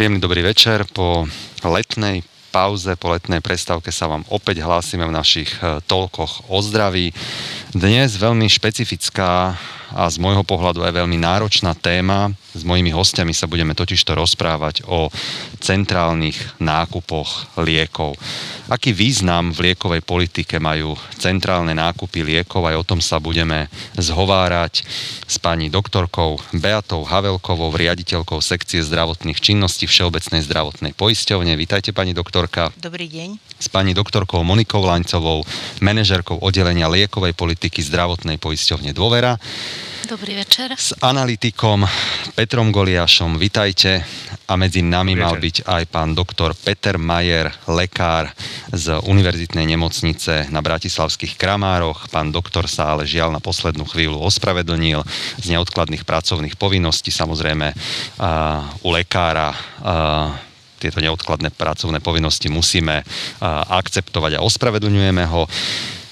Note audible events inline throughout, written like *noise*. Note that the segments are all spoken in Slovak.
Príjemný dobrý večer. Po letnej pauze, po letnej prestávke sa vám opäť hlásime v našich e, toľkoch o zdraví. Dnes veľmi špecifická a z môjho pohľadu aj veľmi náročná téma. S mojimi hostiami sa budeme totižto rozprávať o centrálnych nákupoch liekov. Aký význam v liekovej politike majú centrálne nákupy liekov, aj o tom sa budeme zhovárať s pani doktorkou Beatou Havelkovou, riaditeľkou sekcie zdravotných činností Všeobecnej zdravotnej poisťovne. Vítajte pani doktorka. Dobrý deň. S pani doktorkou Monikou Laňcovou, manažerkou oddelenia liekovej politiky zdravotnej poisťovne Dôvera. Dobrý večer. S analytikom Petrom Goliášom, vitajte. A medzi nami mal byť aj pán doktor Peter Majer, lekár z Univerzitnej nemocnice na Bratislavských Kramároch. Pán doktor sa ale žiaľ na poslednú chvíľu ospravedlnil z neodkladných pracovných povinností. Samozrejme u lekára tieto neodkladné pracovné povinnosti musíme akceptovať a ospravedlňujeme ho.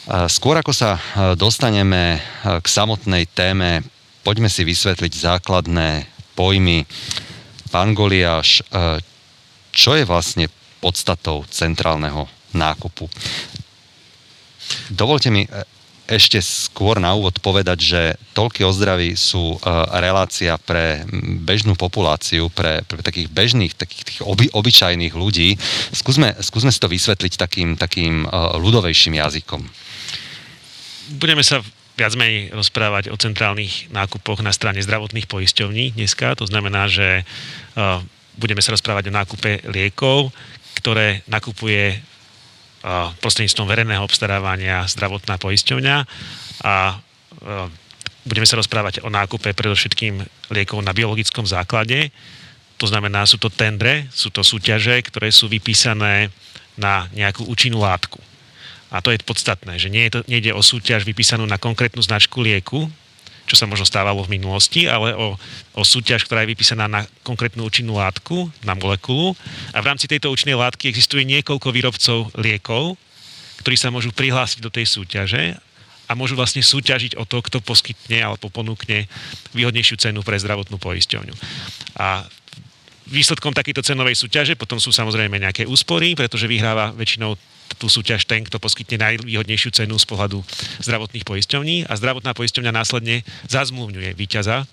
Skôr ako sa e, dostaneme e, k samotnej téme, poďme si vysvetliť základné pojmy. Pán Goliáš, e, čo je vlastne podstatou centrálneho nákupu? Dovolte mi ešte skôr na úvod povedať, že toľky o zdraví sú relácia pre bežnú populáciu, pre, pre takých bežných, takých tých oby, obyčajných ľudí. Skúsme, skúsme si to vysvetliť takým, takým ľudovejším jazykom budeme sa viac menej rozprávať o centrálnych nákupoch na strane zdravotných poisťovní dneska. To znamená, že uh, budeme sa rozprávať o nákupe liekov, ktoré nakupuje prostredníctvom verejného obstarávania zdravotná poisťovňa a uh, budeme sa rozprávať o nákupe predovšetkým liekov na biologickom základe. To znamená, sú to tendre, sú to súťaže, ktoré sú vypísané na nejakú účinnú látku. A to je podstatné, že nie je to, nejde o súťaž vypísanú na konkrétnu značku lieku, čo sa možno stávalo v minulosti, ale o, o súťaž, ktorá je vypísaná na konkrétnu účinnú látku, na molekulu. A v rámci tejto účinnej látky existuje niekoľko výrobcov liekov, ktorí sa môžu prihlásiť do tej súťaže a môžu vlastne súťažiť o to, kto poskytne alebo ponúkne výhodnejšiu cenu pre zdravotnú poisťovňu. A výsledkom takejto cenovej súťaže potom sú samozrejme nejaké úspory, pretože vyhráva väčšinou tú súťaž ten, kto poskytne najvýhodnejšiu cenu z pohľadu zdravotných poisťovní a zdravotná poisťovňa následne zazmluvňuje víťaza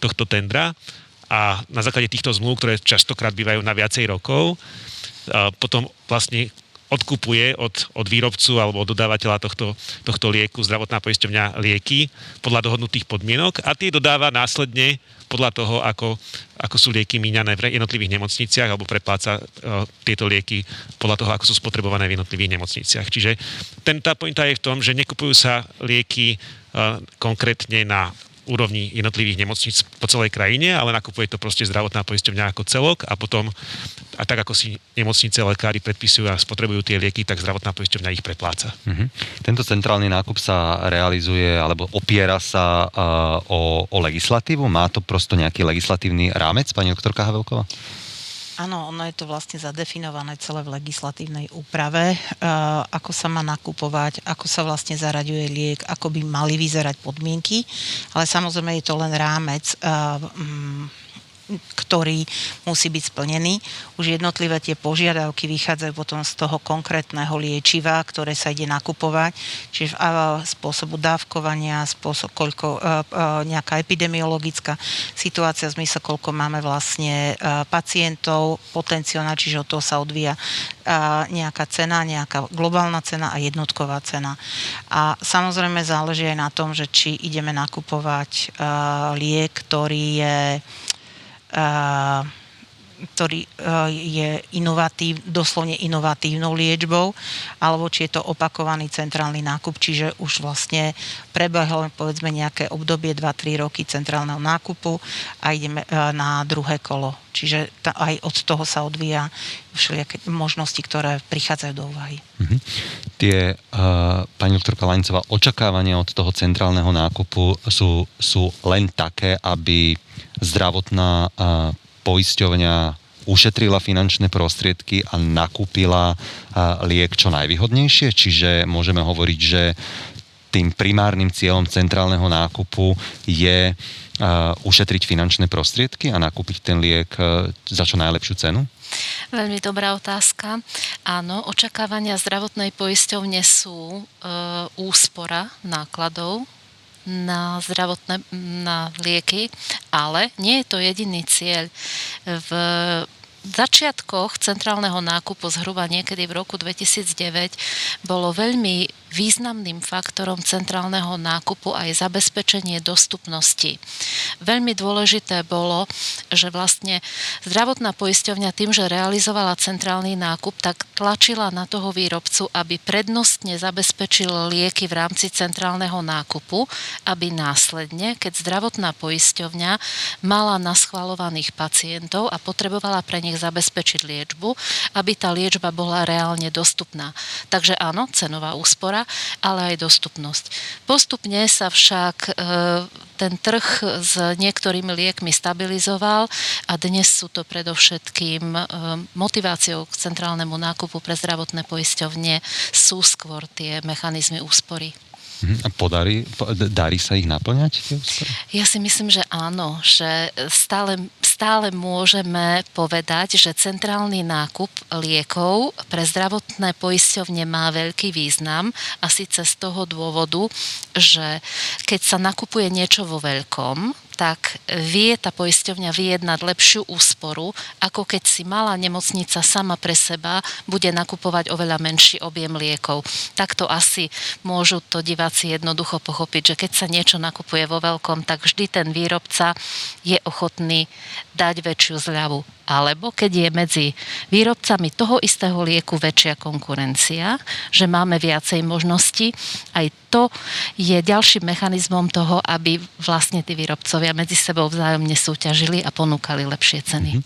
tohto tendra. A na základe týchto zmluv, ktoré častokrát bývajú na viacej rokov, potom vlastne odkupuje od, od výrobcu alebo od dodávateľa tohto, tohto lieku zdravotná poisťovňa lieky podľa dohodnutých podmienok a tie dodáva následne podľa toho, ako, ako sú lieky míňané v jednotlivých nemocniciach alebo prepláca uh, tieto lieky podľa toho, ako sú spotrebované v jednotlivých nemocniciach. Čiže ten, tá pointa je v tom, že nekupujú sa lieky uh, konkrétne na úrovni jednotlivých nemocníc po celej krajine, ale nakupuje to proste zdravotná poisťovňa ako celok a potom, a tak ako si nemocnice, lekári predpisujú a spotrebujú tie lieky, tak zdravotná poisťovňa ich prepláca. Mm-hmm. Tento centrálny nákup sa realizuje alebo opiera sa uh, o, o legislatívu? Má to prosto nejaký legislatívny rámec, pani doktorka Havelková? Áno, ono je to vlastne zadefinované celé v legislatívnej úprave, ako sa má nakupovať, ako sa vlastne zaraďuje liek, ako by mali vyzerať podmienky, ale samozrejme je to len rámec ktorý musí byť splnený. Už jednotlivé tie požiadavky vychádzajú potom z toho konkrétneho liečiva, ktoré sa ide nakupovať, čiže spôsobu dávkovania, spôsob, koľko, nejaká epidemiologická situácia, zmysel, koľko máme vlastne pacientov, potenciálna, čiže od toho sa odvíja nejaká cena, nejaká globálna cena a jednotková cena. A samozrejme záleží aj na tom, že či ideme nakupovať liek, ktorý je ktorý je inovatív, doslovne inovatívnou liečbou, alebo či je to opakovaný centrálny nákup, čiže už vlastne prebehlo povedzme nejaké obdobie 2-3 roky centrálneho nákupu a ideme na druhé kolo. Čiže ta, aj od toho sa odvíja všelijaké možnosti, ktoré prichádzajú do úvahy. Mm-hmm. Tie, uh, pani doktorka Laňcová, očakávania od toho centrálneho nákupu sú, sú len také, aby zdravotná poisťovňa ušetrila finančné prostriedky a nakúpila liek čo najvýhodnejšie, čiže môžeme hovoriť, že tým primárnym cieľom centrálneho nákupu je ušetriť finančné prostriedky a nakúpiť ten liek za čo najlepšiu cenu? Veľmi dobrá otázka. Áno, očakávania zdravotnej poisťovne sú e, úspora nákladov na zdravotné na lieky, ale nie je to jediný cieľ. V začiatkoch centrálneho nákupu zhruba niekedy v roku 2009 bolo veľmi významným faktorom centrálneho nákupu aj zabezpečenie dostupnosti. Veľmi dôležité bolo, že vlastne zdravotná poisťovňa tým, že realizovala centrálny nákup, tak tlačila na toho výrobcu, aby prednostne zabezpečil lieky v rámci centrálneho nákupu, aby následne, keď zdravotná poisťovňa mala naschvalovaných pacientov a potrebovala pre nich zabezpečiť liečbu, aby tá liečba bola reálne dostupná. Takže áno, cenová úspora ale aj dostupnosť. Postupne sa však e, ten trh s niektorými liekmi stabilizoval a dnes sú to predovšetkým e, motiváciou k centrálnemu nákupu pre zdravotné poisťovne sú skôr tie mechanizmy úspory. Mhm. A podarí, darí sa ich naplňať? Ja si myslím, že áno, že stále, stále môžeme povedať, že centrálny nákup liekov pre zdravotné poisťovne má veľký význam a síce z toho dôvodu, že keď sa nakupuje niečo vo veľkom, tak vie tá poisťovňa vyjednať lepšiu úsporu, ako keď si malá nemocnica sama pre seba bude nakupovať oveľa menší objem liekov. Takto asi môžu to diváci jednoducho pochopiť, že keď sa niečo nakupuje vo veľkom, tak vždy ten výrobca je ochotný dať väčšiu zľavu alebo keď je medzi výrobcami toho istého lieku väčšia konkurencia, že máme viacej možností, aj to je ďalším mechanizmom toho, aby vlastne tí výrobcovia medzi sebou vzájomne súťažili a ponúkali lepšie ceny. Mhm.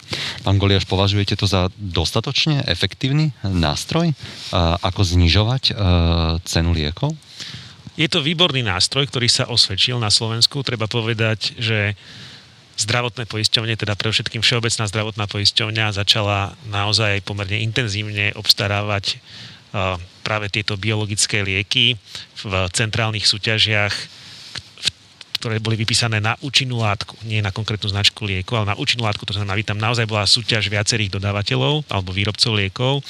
Pán Goliaš, považujete to za dostatočne efektívny nástroj, ako znižovať cenu liekov? Je to výborný nástroj, ktorý sa osvedčil na Slovensku. Treba povedať, že zdravotné poisťovne, teda pre všetkým Všeobecná zdravotná poisťovňa začala naozaj pomerne intenzívne obstarávať práve tieto biologické lieky v centrálnych súťažiach ktoré boli vypísané na účinnú látku, nie na konkrétnu značku lieku, ale na účinnú látku, to znamená, tam naozaj bola súťaž viacerých dodávateľov alebo výrobcov liekov.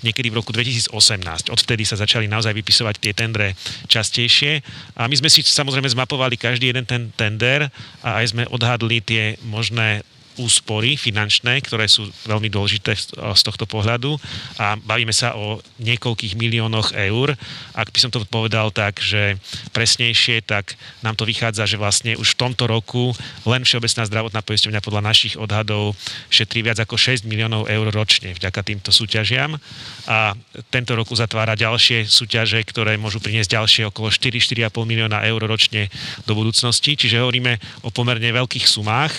Niekedy v roku 2018. Odvtedy sa začali naozaj vypisovať tie tendre častejšie. A my sme si samozrejme zmapovali každý jeden ten tender a aj sme odhadli tie možné úspory finančné, ktoré sú veľmi dôležité z tohto pohľadu. A bavíme sa o niekoľkých miliónoch eur. Ak by som to povedal tak, že presnejšie, tak nám to vychádza, že vlastne už v tomto roku len Všeobecná zdravotná poisťovňa podľa našich odhadov šetrí viac ako 6 miliónov eur ročne vďaka týmto súťažiam. A tento rok uzatvára ďalšie súťaže, ktoré môžu priniesť ďalšie okolo 4-4,5 milióna eur ročne do budúcnosti, čiže hovoríme o pomerne veľkých sumách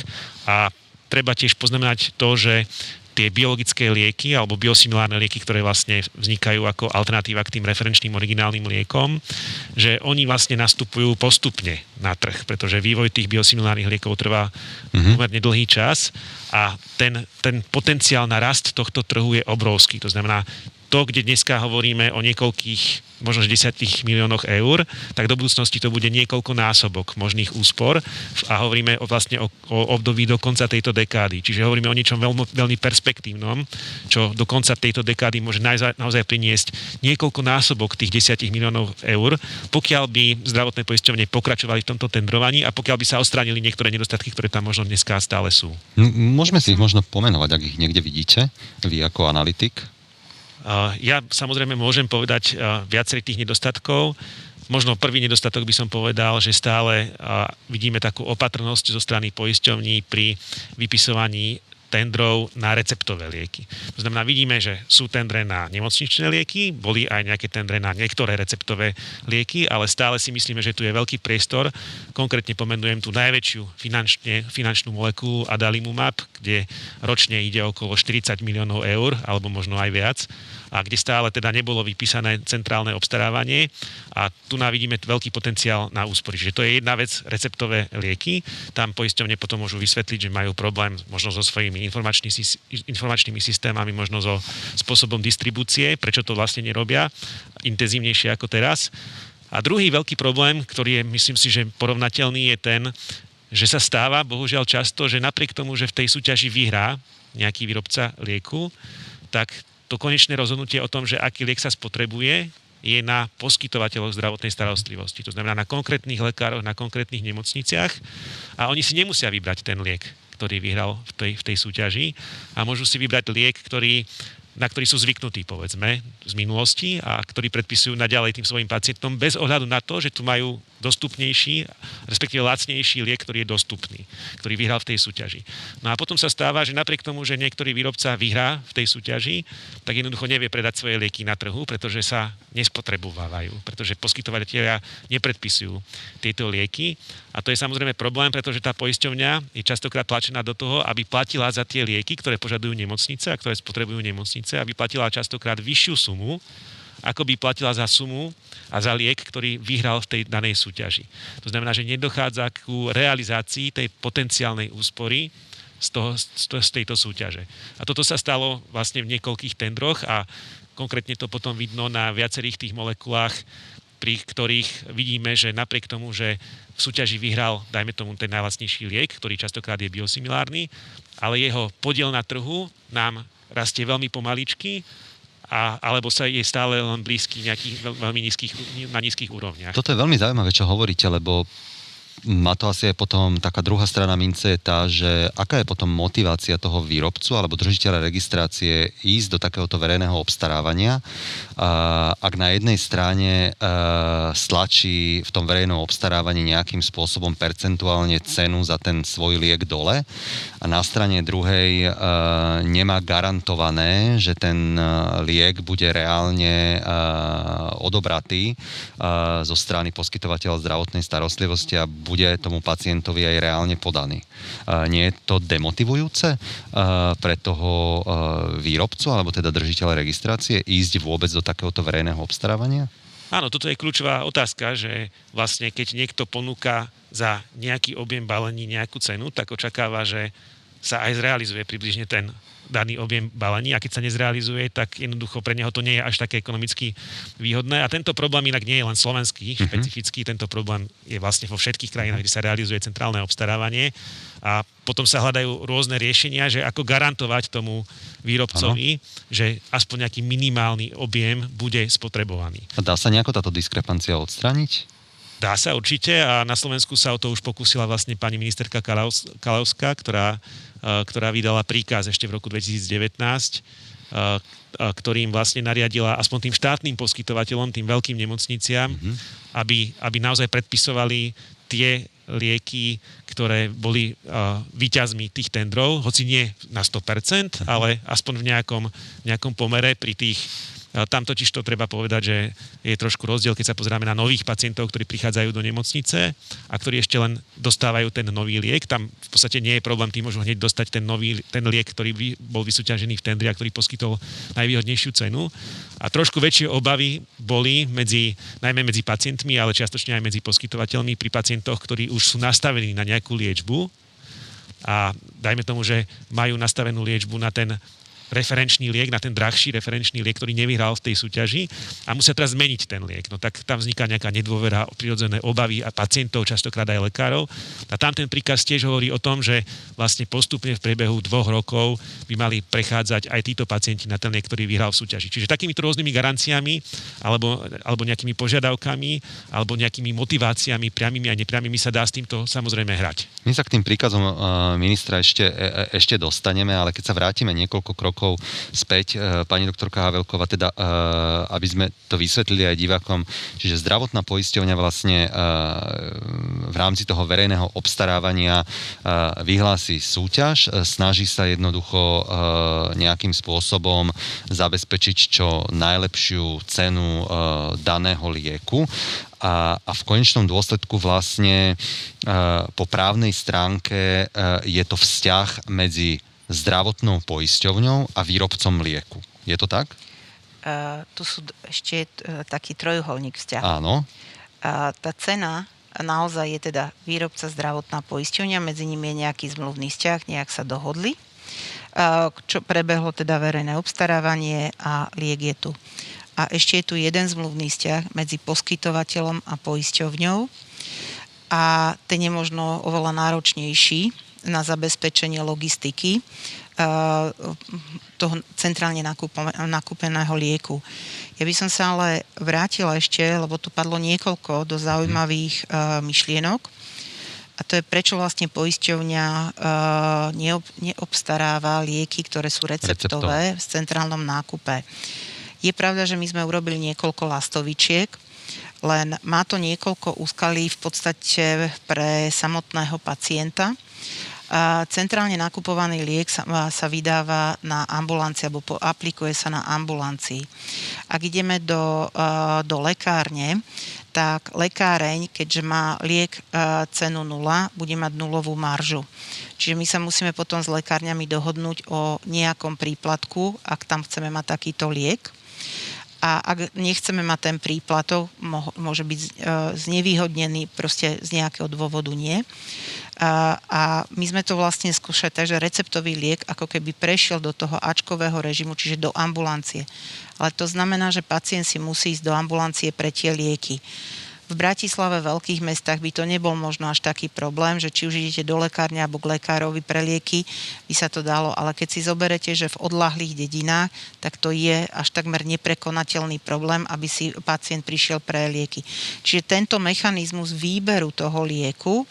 a treba tiež poznamenať to, že tie biologické lieky alebo biosimilárne lieky, ktoré vlastne vznikajú ako alternatíva k tým referenčným originálnym liekom, že oni vlastne nastupujú postupne na trh, pretože vývoj tých biosimilárnych liekov trvá mm-hmm. pomerne dlhý čas a ten, ten potenciál na rast tohto trhu je obrovský. To znamená, to, kde dneska hovoríme o niekoľkých, možno 10 miliónoch eur, tak do budúcnosti to bude niekoľko násobok možných úspor a hovoríme o, vlastne o, o období do konca tejto dekády. Čiže hovoríme o niečom veľmi, veľmi perspektívnom, čo do konca tejto dekády môže naozaj, naozaj priniesť niekoľko násobok tých 10 miliónov eur, pokiaľ by zdravotné poisťovne pokračovali v tomto tendrovaní a pokiaľ by sa odstránili niektoré nedostatky, ktoré tam možno dneska stále sú. Môžeme si ich možno pomenovať, ak ich niekde vidíte, vy ako analytik. Ja samozrejme môžem povedať viacerých tých nedostatkov. Možno prvý nedostatok by som povedal, že stále vidíme takú opatrnosť zo strany poisťovní pri vypisovaní tendrov na receptové lieky. To znamená, vidíme, že sú tendre na nemocničné lieky, boli aj nejaké tendre na niektoré receptové lieky, ale stále si myslíme, že tu je veľký priestor. Konkrétne pomenujem tú najväčšiu finančne, finančnú molekulu Adalimumab, kde ročne ide okolo 40 miliónov eur, alebo možno aj viac a kde stále teda nebolo vypísané centrálne obstarávanie a tu nám vidíme veľký potenciál na úspory. Čiže to je jedna vec, receptové lieky. Tam poisťovne potom môžu vysvetliť, že majú problém možno so svojimi informačný, informačnými systémami, možno so spôsobom distribúcie, prečo to vlastne nerobia intenzívnejšie ako teraz A druhý veľký problém, ktorý je, myslím si, že porovnateľný, je ten, že sa stáva, bohužiaľ často, že napriek tomu, že v tej súťaži vyhrá nejaký výrobca lieku, tak to konečné rozhodnutie o tom, že aký liek sa spotrebuje, je na poskytovateľoch zdravotnej starostlivosti. To znamená na konkrétnych lekároch, na konkrétnych nemocniciach a oni si nemusia vybrať ten liek, ktorý vyhral v tej, v tej súťaži a môžu si vybrať liek, ktorý na ktorý sú zvyknutí, povedzme, z minulosti a ktorí predpisujú naďalej tým svojim pacientom bez ohľadu na to, že tu majú dostupnejší, respektíve lacnejší liek, ktorý je dostupný, ktorý vyhral v tej súťaži. No a potom sa stáva, že napriek tomu, že niektorý výrobca vyhrá v tej súťaži, tak jednoducho nevie predať svoje lieky na trhu, pretože sa nespotrebovávajú, pretože poskytovateľia nepredpisujú tieto lieky. A to je samozrejme problém, pretože tá poisťovňa je častokrát tlačená do toho, aby platila za tie lieky, ktoré požadujú nemocnice a ktoré spotrebujú nemocnice, aby platila častokrát vyššiu sumu, ako by platila za sumu a za liek, ktorý vyhral v tej danej súťaži. To znamená, že nedochádza ku realizácii tej potenciálnej úspory z, toho, z tejto súťaže. A toto sa stalo vlastne v niekoľkých tendroch a konkrétne to potom vidno na viacerých tých molekulách, pri ktorých vidíme, že napriek tomu, že v súťaži vyhral, dajme tomu, ten najlacnejší liek, ktorý častokrát je biosimilárny, ale jeho podiel na trhu nám rastie veľmi pomaličky a, alebo sa je stále len blízky nejakých veľmi nízkych, na nízkych úrovniach. Toto je veľmi zaujímavé, čo hovoríte, lebo má to asi aj potom taká druhá strana mince je tá, že aká je potom motivácia toho výrobcu alebo držiteľa registrácie ísť do takéhoto verejného obstarávania, ak na jednej strane stlačí v tom verejnom obstarávaní nejakým spôsobom percentuálne cenu za ten svoj liek dole a na strane druhej nemá garantované, že ten liek bude reálne odobratý zo strany poskytovateľa zdravotnej starostlivosti a bude tomu pacientovi aj reálne podaný. Nie je to demotivujúce pre toho výrobcu alebo teda držiteľa registrácie ísť vôbec do takéhoto verejného obstarávania? Áno, toto je kľúčová otázka, že vlastne keď niekto ponúka za nejaký objem balení nejakú cenu, tak očakáva, že sa aj zrealizuje približne ten daný objem balení a keď sa nezrealizuje, tak jednoducho pre neho to nie je až také ekonomicky výhodné. A tento problém inak nie je len slovenský, mm-hmm. špecifický, tento problém je vlastne vo všetkých krajinách, kde sa realizuje centrálne obstarávanie a potom sa hľadajú rôzne riešenia, že ako garantovať tomu výrobcovi, ano. že aspoň nejaký minimálny objem bude spotrebovaný. A dá sa nejako táto diskrepancia odstrániť? Dá sa určite a na Slovensku sa o to už pokúsila vlastne pani ministerka Kalauská, ktorá, ktorá vydala príkaz ešte v roku 2019, e, ktorým vlastne nariadila aspoň tým štátnym poskytovateľom, tým veľkým nemocniciam, mm-hmm. aby, aby naozaj predpisovali tie lieky, ktoré boli uh, výťazmi tých tendrov, hoci nie na 100%, mhm. ale aspoň v nejakom, nejakom pomere pri tých tam totiž to treba povedať, že je trošku rozdiel, keď sa pozrieme na nových pacientov, ktorí prichádzajú do nemocnice a ktorí ešte len dostávajú ten nový liek. Tam v podstate nie je problém, tým môžu hneď dostať ten nový ten liek, ktorý bol vysúťažený v tendri a ktorý poskytol najvýhodnejšiu cenu. A trošku väčšie obavy boli medzi, najmä medzi pacientmi, ale čiastočne aj medzi poskytovateľmi pri pacientoch, ktorí už sú nastavení na nejakú liečbu a dajme tomu, že majú nastavenú liečbu na ten referenčný liek, na ten drahší referenčný liek, ktorý nevyhral v tej súťaži a musia teraz zmeniť ten liek. No tak tam vzniká nejaká nedôvera, prirodzené obavy a pacientov, častokrát aj lekárov. A tam ten príkaz tiež hovorí o tom, že vlastne postupne v priebehu dvoch rokov by mali prechádzať aj títo pacienti na ten liek, ktorý vyhral v súťaži. Čiže takýmito rôznymi garanciami alebo, alebo nejakými požiadavkami alebo nejakými motiváciami, priamými a nepriamými sa dá s týmto samozrejme hrať. My sa k tým príkazom ministra ešte, e, e, ešte dostaneme, ale keď sa vrátime niekoľko krokov rokov späť, e, pani doktorka Havelková, teda e, aby sme to vysvetlili aj divakom, čiže zdravotná poisťovňa vlastne e, v rámci toho verejného obstarávania vyhlási súťaž, snaží sa jednoducho nejakým spôsobom zabezpečiť čo najlepšiu cenu daného lieku. A, a v konečnom dôsledku vlastne po právnej stránke je to vzťah medzi zdravotnou poisťovňou a výrobcom lieku. Je to tak? Uh, tu sú ešte uh, taký trojuholník vzťah. Áno. Uh, tá cena naozaj je teda výrobca zdravotná poisťovňa, medzi nimi je nejaký zmluvný vzťah, nejak sa dohodli, čo prebehlo teda verejné obstarávanie a liek je tu. A ešte je tu jeden zmluvný vzťah medzi poskytovateľom a poisťovňou a ten je možno oveľa náročnejší na zabezpečenie logistiky toho centrálne nakúpeného lieku. Ja by som sa ale vrátila ešte, lebo tu padlo niekoľko do zaujímavých myšlienok. A to je prečo vlastne poisťovňa neobstaráva lieky, ktoré sú receptové v centrálnom nákupe. Je pravda, že my sme urobili niekoľko lastovičiek, len má to niekoľko úskalí v podstate pre samotného pacienta Centrálne nakupovaný liek sa, sa vydáva na ambulancii alebo aplikuje sa na ambulancii. Ak ideme do, do lekárne, tak lekáreň, keďže má liek cenu nula, bude mať nulovú maržu. Čiže my sa musíme potom s lekárňami dohodnúť o nejakom príplatku, ak tam chceme mať takýto liek a ak nechceme mať ten príplatok, môže byť e, znevýhodnený proste z nejakého dôvodu nie. A, a my sme to vlastne skúšali tak, že receptový liek ako keby prešiel do toho ačkového režimu, čiže do ambulancie. Ale to znamená, že pacient si musí ísť do ambulancie pre tie lieky. V Bratislave, veľkých mestách by to nebol možno až taký problém, že či už idete do lekárne alebo k lekárovi pre lieky, by sa to dalo, ale keď si zoberete, že v odlahlých dedinách, tak to je až takmer neprekonateľný problém, aby si pacient prišiel pre lieky. Čiže tento mechanizmus výberu toho lieku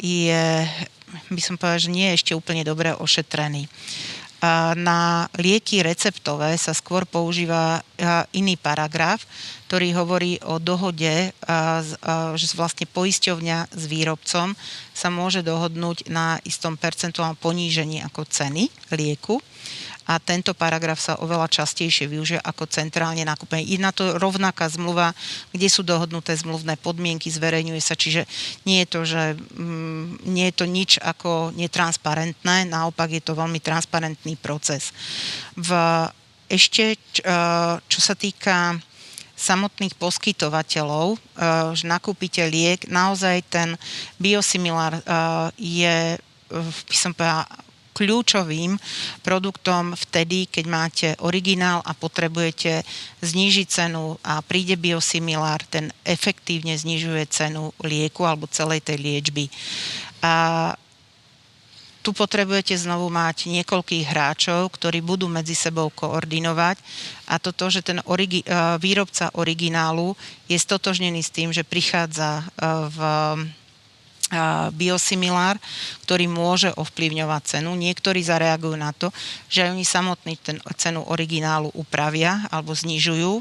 je, by som povedala, že nie je ešte úplne dobre ošetrený. Na lieky receptové sa skôr používa iný paragraf, ktorý hovorí o dohode, že vlastne poisťovňa s výrobcom sa môže dohodnúť na istom percentuálnom ponížení ako ceny lieku a tento paragraf sa oveľa častejšie využije ako centrálne nakúpenie. Na to rovnaká zmluva, kde sú dohodnuté zmluvné podmienky, zverejňuje sa, čiže nie je to, že mm, nie je to nič ako netransparentné, naopak je to veľmi transparentný proces. V, ešte, čo sa týka samotných poskytovateľov, že nakúpite liek, naozaj ten biosimilár je, by som povedala, kľúčovým produktom vtedy, keď máte originál a potrebujete znížiť cenu a príde biosimilár, ten efektívne znižuje cenu lieku alebo celej tej liečby. A tu potrebujete znovu mať niekoľkých hráčov, ktorí budú medzi sebou koordinovať. A to, že ten origi- výrobca originálu je stotožnený s tým, že prichádza v biosimilár, ktorý môže ovplyvňovať cenu. Niektorí zareagujú na to, že oni samotný ten cenu originálu upravia alebo znižujú.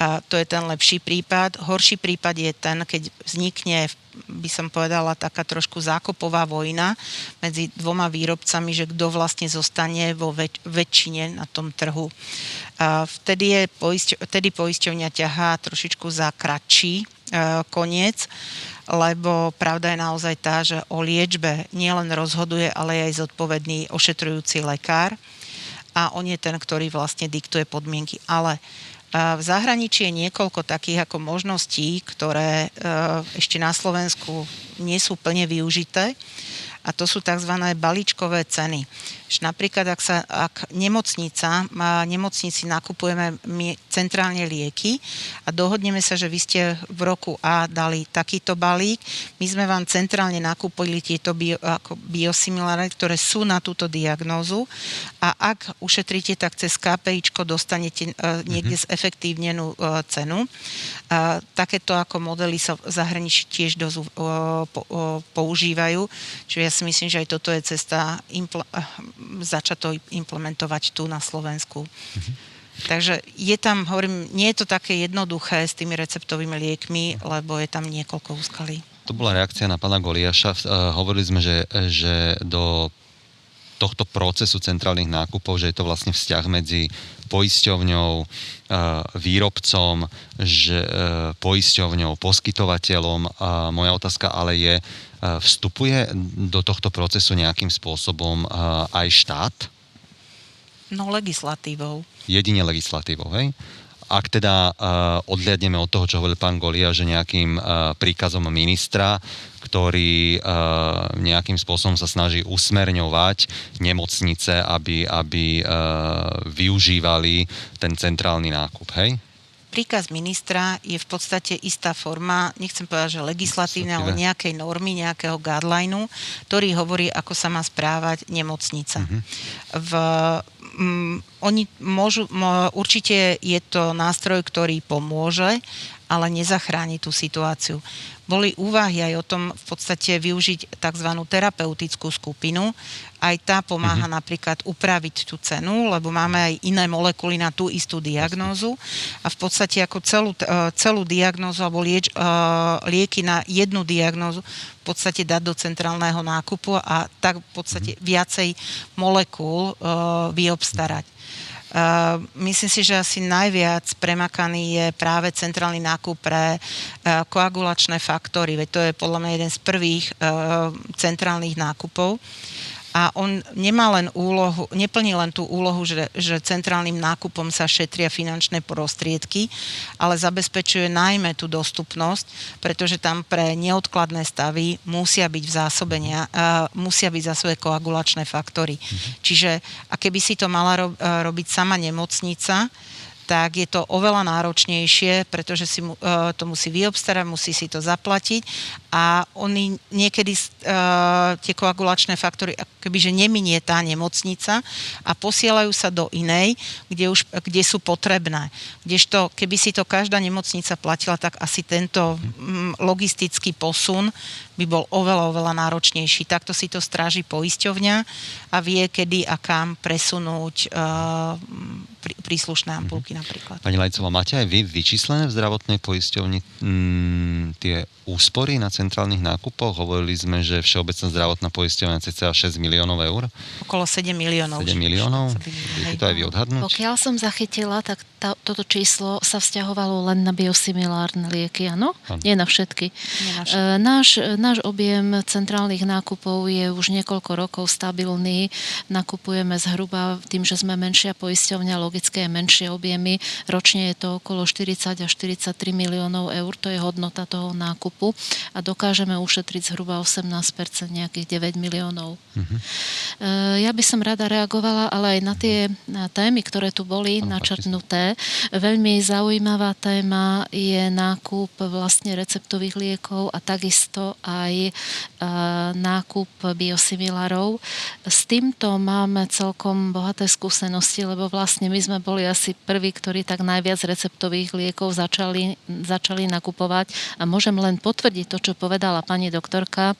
A to je ten lepší prípad. Horší prípad je ten, keď vznikne by som povedala, taká trošku zákopová vojna medzi dvoma výrobcami, že kto vlastne zostane vo väč- väčšine na tom trhu. A vtedy, je poisťo- vtedy poisťovňa ťahá trošičku za kratší e, koniec lebo pravda je naozaj tá, že o liečbe nielen rozhoduje, ale je aj zodpovedný ošetrujúci lekár a on je ten, ktorý vlastne diktuje podmienky. Ale v zahraničí je niekoľko takých ako možností, ktoré ešte na Slovensku nie sú plne využité a to sú tzv. balíčkové ceny. Napríklad, ak, sa, ak nemocnica, má, nemocnici nakupujeme my centrálne lieky a dohodneme sa, že vy ste v roku A dali takýto balík, my sme vám centrálne nakúpili tieto bio, ako biosimiláre, ktoré sú na túto diagnózu a ak ušetríte, tak cez KPI dostanete uh, niekde mm-hmm. zefektívnenú uh, cenu. Uh, takéto ako modely sa v zahraničí tiež dosť uh, po, uh, používajú, čiže ja si myslím, že aj toto je cesta impl- začať to implementovať tu na Slovensku. Mm-hmm. Takže je tam, hovorím, nie je to také jednoduché s tými receptovými liekmi, lebo je tam niekoľko úskalí. To bola reakcia na pána Goliaša. Uh, hovorili sme, že, že do tohto procesu centrálnych nákupov, že je to vlastne vzťah medzi poisťovňou, uh, výrobcom, že, poisťovňou, poskytovateľom. A moja otázka ale je, Vstupuje do tohto procesu nejakým spôsobom aj štát? No legislatívou. Jedine legislatívou, hej? Ak teda uh, odliadneme od toho, čo hovoril pán Golia, že nejakým uh, príkazom ministra, ktorý nejakým spôsobom sa snaží usmerňovať nemocnice, aby, aby využívali ten centrálny nákup, hej? Príkaz ministra je v podstate istá forma, nechcem povedať, že legislatívne, ale nejakej normy, nejakého guidelineu, ktorý hovorí, ako sa má správať nemocnica. Mm-hmm. V, um, oni môžu, určite je to nástroj, ktorý pomôže, ale nezachráni tú situáciu boli úvahy aj o tom v podstate využiť tzv. terapeutickú skupinu. Aj tá pomáha mm-hmm. napríklad upraviť tú cenu, lebo máme aj iné molekuly na tú istú diagnózu a v podstate ako celú, e, celú diagnózu alebo lieč, e, lieky na jednu diagnózu v podstate dať do centrálneho nákupu a tak v podstate mhm. viacej molekúl e, vyobstarať. Uh, myslím si, že asi najviac premakaný je práve centrálny nákup pre uh, koagulačné faktory, veď to je podľa mňa jeden z prvých uh, centrálnych nákupov a on nemá len úlohu, neplní len tú úlohu, že, že centrálnym nákupom sa šetria finančné prostriedky, ale zabezpečuje najmä tú dostupnosť, pretože tam pre neodkladné stavy musia byť v zásobenia, uh, musia byť za svoje koagulačné faktory. Mm-hmm. Čiže a keby si to mala ro, uh, robiť sama nemocnica, tak je to oveľa náročnejšie, pretože si uh, to musí vyobstarať, musí si to zaplatiť a oni niekedy uh, tie koagulačné faktory kebyže neminie tá nemocnica a posielajú sa do inej, kde, už, kde sú potrebné. Kdežto, keby si to každá nemocnica platila, tak asi tento mm, logistický posun by bol oveľa, oveľa náročnejší. Takto si to stráži poisťovňa a vie, kedy a kam presunúť uh, príslušné ampulky napríklad. Pani Lajcová, máte aj vy vyčíslené v zdravotnej poisťovni mm, tie úspory na centrálnych nákupoch? Hovorili sme, že Všeobecná zdravotná poisťovňa cca 6 miliónov eur. Okolo 7 miliónov. 7 miliónov? Viete to aj vy odhadnúť? Pokiaľ som zachytila, tak tá, toto číslo sa vzťahovalo len na biosimilárne lieky, áno? Nie na všetky. Nie na všetky. E, náš, náš objem centrálnych nákupov je už niekoľko rokov stabilný. Nakupujeme zhruba tým, že sme menšia poisťovňa, logické menšie objemy. Ročne je to okolo 40 až 43 miliónov eur, to je hodnota toho nákupu a dokážeme ušetriť zhruba 18% nejakých 9 miliónov. Uh-huh. Ja by som rada reagovala ale aj na tie témy, ktoré tu boli načrtnuté. Veľmi zaujímavá téma je nákup vlastne receptových liekov a takisto aj e, nákup biosimilárov. S týmto máme celkom bohaté skúsenosti, lebo vlastne my sme boli asi prví, ktorí tak najviac receptových liekov začali, začali nakupovať a môžem len potvrdiť to, čo povedala pani doktorka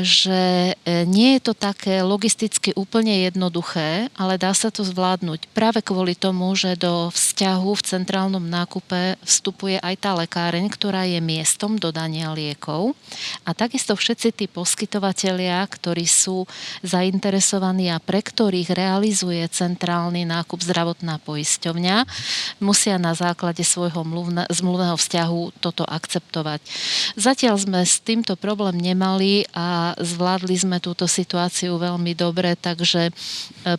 že e, nie je to také logisticky úplne jednoduché, ale dá sa to zvládnuť práve kvôli tomu, že do vzťahu v centrálnom nákupe vstupuje aj tá lekáreň, ktorá je miestom dodania liekov a takisto všetci tí poskytovatelia, ktorí sú zainteresovaní a pre ktorých realizuje centrálny nákup zdravotná poisťovňa, musia na základe svojho zmluvného vzťahu toto akceptovať. Zatiaľ sme s týmto problém nemali a zvládli sme túto situáciu veľmi dobre, takže e,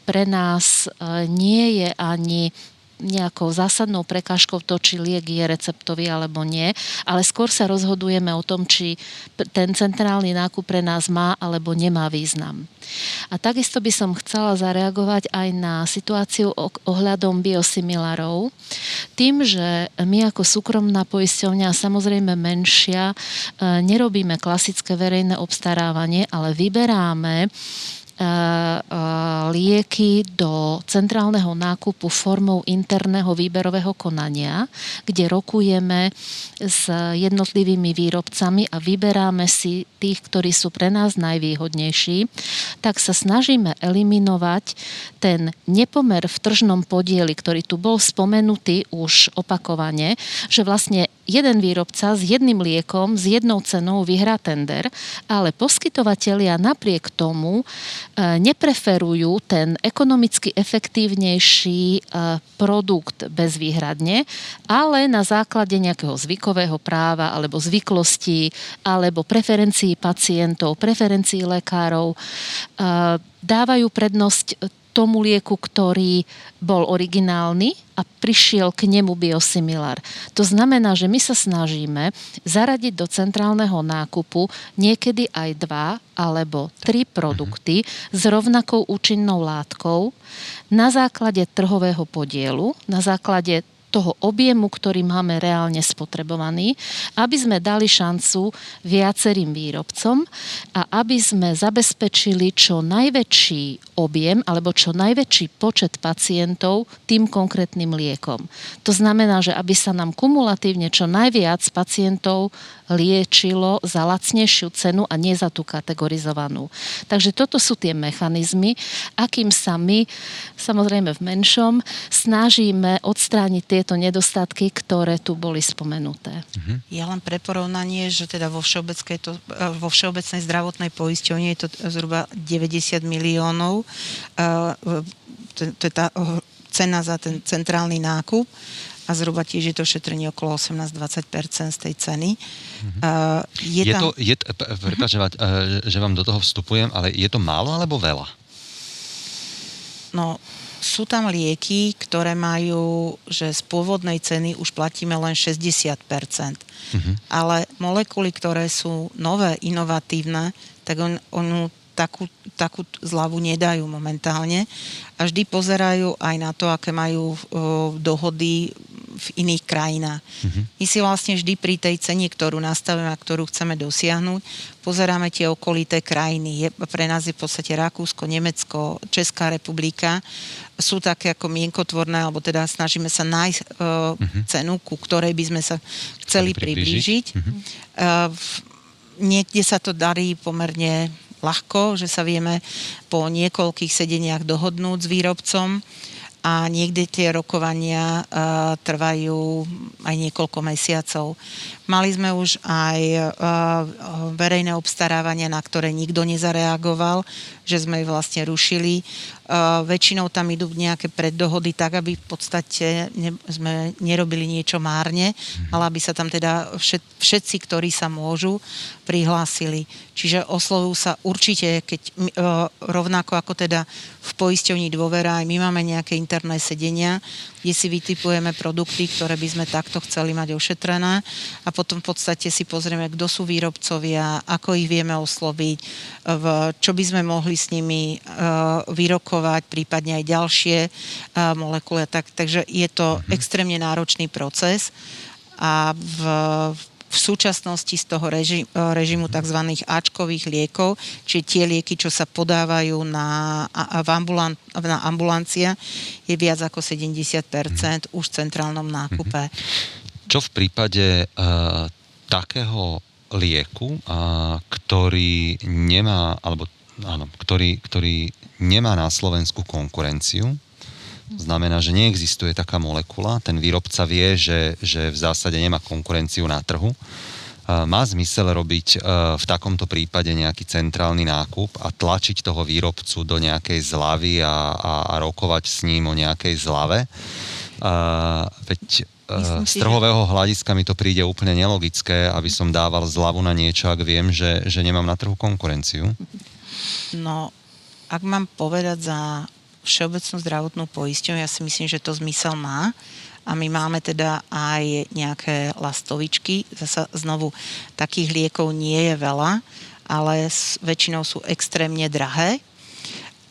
pre nás e, nie je ani nejakou zásadnou prekážkou to, či liek je receptový alebo nie, ale skôr sa rozhodujeme o tom, či ten centrálny nákup pre nás má alebo nemá význam. A takisto by som chcela zareagovať aj na situáciu ohľadom biosimilárov. Tým, že my ako súkromná poisťovňa, samozrejme menšia, e, nerobíme klasické verejné obstarávanie, ale vyberáme lieky do centrálneho nákupu formou interného výberového konania, kde rokujeme s jednotlivými výrobcami a vyberáme si tých, ktorí sú pre nás najvýhodnejší, tak sa snažíme eliminovať ten nepomer v tržnom podieli, ktorý tu bol spomenutý už opakovane, že vlastne jeden výrobca s jedným liekom, s jednou cenou vyhrá tender, ale poskytovatelia napriek tomu e, nepreferujú ten ekonomicky efektívnejší e, produkt bezvýhradne, ale na základe nejakého zvykového práva alebo zvyklostí alebo preferencií pacientov, preferencií lekárov e, dávajú prednosť tomu lieku, ktorý bol originálny a prišiel k nemu biosimilár. To znamená, že my sa snažíme zaradiť do centrálneho nákupu niekedy aj dva alebo tri produkty s rovnakou účinnou látkou na základe trhového podielu, na základe toho objemu, ktorý máme reálne spotrebovaný, aby sme dali šancu viacerým výrobcom a aby sme zabezpečili čo najväčší objem alebo čo najväčší počet pacientov tým konkrétnym liekom. To znamená, že aby sa nám kumulatívne čo najviac pacientov liečilo za lacnejšiu cenu a nie za tú kategorizovanú. Takže toto sú tie mechanizmy, akým sa my, samozrejme v menšom, snažíme odstrániť tieto nedostatky, ktoré tu boli spomenuté. Mhm. Ja len pre porovnanie, že teda vo, všeobecnej, to, e, vo všeobecnej zdravotnej poisťovni je to zhruba 90 miliónov. E, to je tá cena za ten centrálny nákup a zhruba tiež je to šetrenie okolo 18-20% z tej ceny. Mm-hmm. Uh, je, je tam... to, je, prepáč, že, že vám do toho vstupujem, ale je to málo alebo veľa? No, sú tam lieky, ktoré majú, že z pôvodnej ceny už platíme len 60%. Mm-hmm. Ale molekuly, ktoré sú nové, inovatívne, tak on, on takú, takú zľavu nedajú momentálne a vždy pozerajú aj na to, aké majú uh, dohody v iných krajinách. Mm-hmm. My si vlastne vždy pri tej cene, ktorú nastavíme a ktorú chceme dosiahnuť, pozeráme tie okolité krajiny. Je, pre nás je v podstate Rakúsko, Nemecko, Česká republika. Sú také ako mienkotvorné, alebo teda snažíme sa nájsť uh, mm-hmm. cenu, ku ktorej by sme sa chceli priblížiť. Mm-hmm. Uh, niekde sa to darí pomerne ľahko, že sa vieme po niekoľkých sedeniach dohodnúť s výrobcom a niekde tie rokovania uh, trvajú aj niekoľko mesiacov. Mali sme už aj uh, verejné obstarávania, na ktoré nikto nezareagoval, že sme ich vlastne rušili. Uh, väčšinou tam idú nejaké preddohody tak, aby v podstate sme nerobili niečo márne, mhm. ale aby sa tam teda všet, všetci, ktorí sa môžu, prihlásili. Čiže oslovujú sa určite, keď uh, rovnako ako teda v poisťovni dôvera, aj my máme nejaké interné sedenia, kde si vytipujeme produkty, ktoré by sme takto chceli mať ošetrené a potom v podstate si pozrieme, kto sú výrobcovia, ako ich vieme osloviť, v, čo by sme mohli s nimi uh, vyrokovať, prípadne aj ďalšie uh, molekuly. Tak, takže je to mm-hmm. extrémne náročný proces a v, v súčasnosti z toho reži, režimu tzv. Ačkových liekov, čiže tie lieky, čo sa podávajú na, v ambulan, na ambulancia, je viac ako 70% už v centrálnom nákupe. Čo v prípade uh, takého lieku, uh, ktorý nemá, alebo áno, ktorý, ktorý nemá na Slovensku konkurenciu, znamená, že neexistuje taká molekula, ten výrobca vie, že, že v zásade nemá konkurenciu na trhu. Má zmysel robiť v takomto prípade nejaký centrálny nákup a tlačiť toho výrobcu do nejakej zlavy a, a, a rokovať s ním o nejakej zlave. Veď e, z trhového hľadiska mi to príde úplne nelogické, aby som dával zľavu na niečo, ak viem, že, že nemám na trhu konkurenciu. No, ak mám povedať za všeobecnú zdravotnú poisťovňu, ja si myslím, že to zmysel má a my máme teda aj nejaké lastovičky. Zasa znovu, takých liekov nie je veľa, ale väčšinou sú extrémne drahé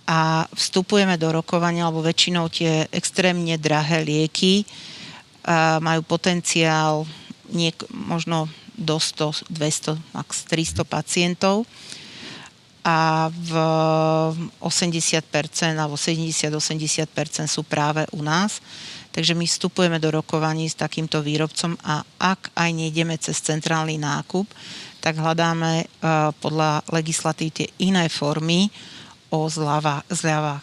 a vstupujeme do rokovania, alebo väčšinou tie extrémne drahé lieky majú potenciál niek- možno do 100, 200, max 300 pacientov a v 80% alebo 70-80% sú práve u nás. Takže my vstupujeme do rokovaní s takýmto výrobcom a ak aj nejdeme cez centrálny nákup, tak hľadáme uh, podľa legislatívy tie iné formy o zľava, zľava.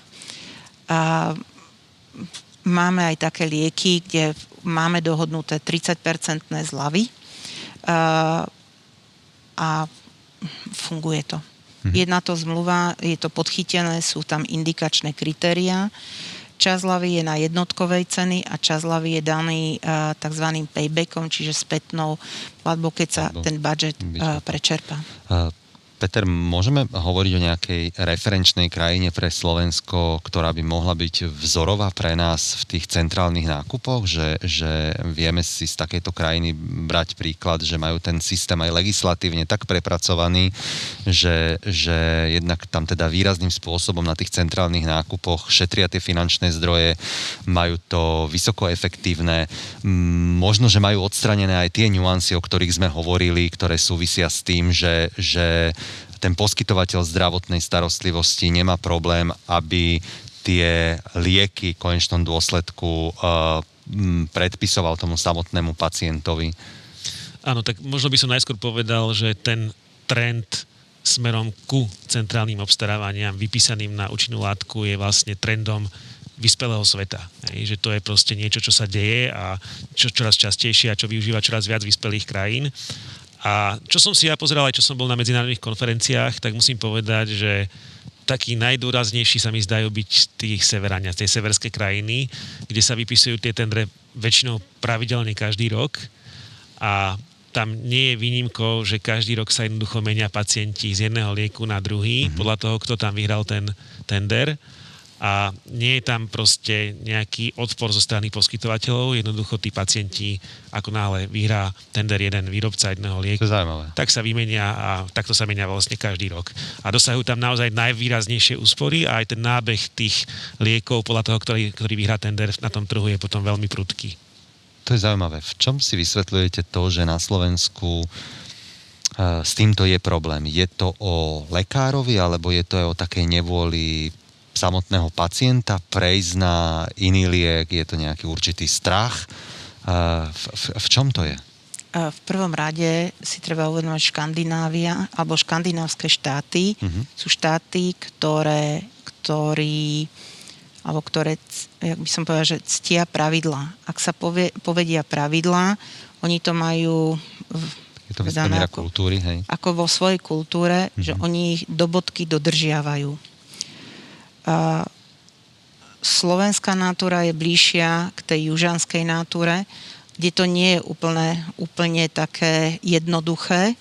Uh, máme aj také lieky, kde máme dohodnuté 30-percentné zľavy uh, a funguje to. Mhm. Jedna to zmluva, je to podchytené, sú tam indikačné kritéria. Čas hlavy je na jednotkovej ceny a čas hlavy je daný uh, tzv. paybackom, čiže spätnou platbou, keď sa ten budget uh, prečerpá. Uh, Peter, môžeme hovoriť o nejakej referenčnej krajine pre Slovensko, ktorá by mohla byť vzorová pre nás v tých centrálnych nákupoch, že, že vieme si z takejto krajiny brať príklad, že majú ten systém aj legislatívne tak prepracovaný, že, že jednak tam teda výrazným spôsobom na tých centrálnych nákupoch šetria tie finančné zdroje, majú to vysoko efektívne, možno, že majú odstranené aj tie nuancy, o ktorých sme hovorili, ktoré súvisia s tým, že, že ten poskytovateľ zdravotnej starostlivosti nemá problém, aby tie lieky v konečnom dôsledku uh, predpisoval tomu samotnému pacientovi. Áno, tak možno by som najskôr povedal, že ten trend smerom ku centrálnym obstarávaniam vypísaným na účinnú látku je vlastne trendom vyspelého sveta. Hej, že to je proste niečo, čo sa deje a čo čoraz častejšie a čo využíva čoraz viac vyspelých krajín. A čo som si ja pozeral, aj čo som bol na medzinárodných konferenciách, tak musím povedať, že taký najdôraznejší sa mi zdajú byť tých severania, tej severské krajiny, kde sa vypisujú tie tendre väčšinou pravidelne každý rok a tam nie je výnimkou, že každý rok sa jednoducho menia pacienti z jedného lieku na druhý, mm-hmm. podľa toho, kto tam vyhral ten tender a nie je tam proste nejaký odpor zo strany poskytovateľov, jednoducho tí pacienti, ako náhle vyhrá tender jeden výrobca jedného lieku, tak sa vymenia a takto sa menia vlastne každý rok. A dosahujú tam naozaj najvýraznejšie úspory a aj ten nábeh tých liekov podľa toho, ktorý, ktorý vyhrá tender na tom trhu je potom veľmi prudký. To je zaujímavé. V čom si vysvetľujete to, že na Slovensku eh, s týmto je problém? Je to o lekárovi, alebo je to aj o takej nevôli samotného pacienta prejsť na iný liek? Je to nejaký určitý strach? V, v, v čom to je? V prvom rade si treba uvedomiť Škandinávia alebo škandinávské štáty. Uh-huh. Sú štáty, ktoré, ktorí alebo ktoré, jak by som povedala, že ctia pravidlá. Ak sa povie, povedia pravidlá, oni to majú v, je to teda ako, kultúry, hej? ako vo svojej kultúre, uh-huh. že oni ich do bodky dodržiavajú slovenská natúra je bližšia k tej južanskej natúre, kde to nie je úplne, úplne také jednoduché.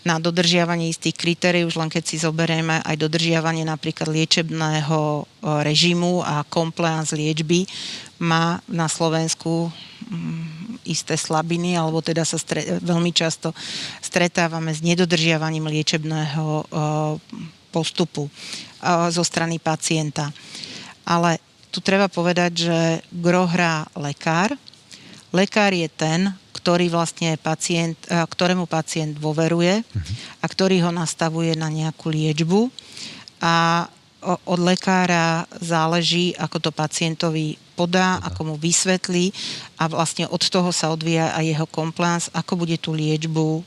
Na dodržiavanie istých kritérií, už len keď si zoberieme aj dodržiavanie napríklad liečebného e, režimu a compliance liečby, má na Slovensku mm, isté slabiny, alebo teda sa stre- veľmi často stretávame s nedodržiavaním liečebného e, postupu zo strany pacienta. Ale tu treba povedať, že gro hrá lekár. Lekár je ten, ktorý vlastne pacient, ktorému pacient dôveruje a ktorý ho nastavuje na nejakú liečbu. A od lekára záleží, ako to pacientovi podá, ako mu vysvetlí a vlastne od toho sa odvíja aj jeho compliance, ako bude tú liečbu o,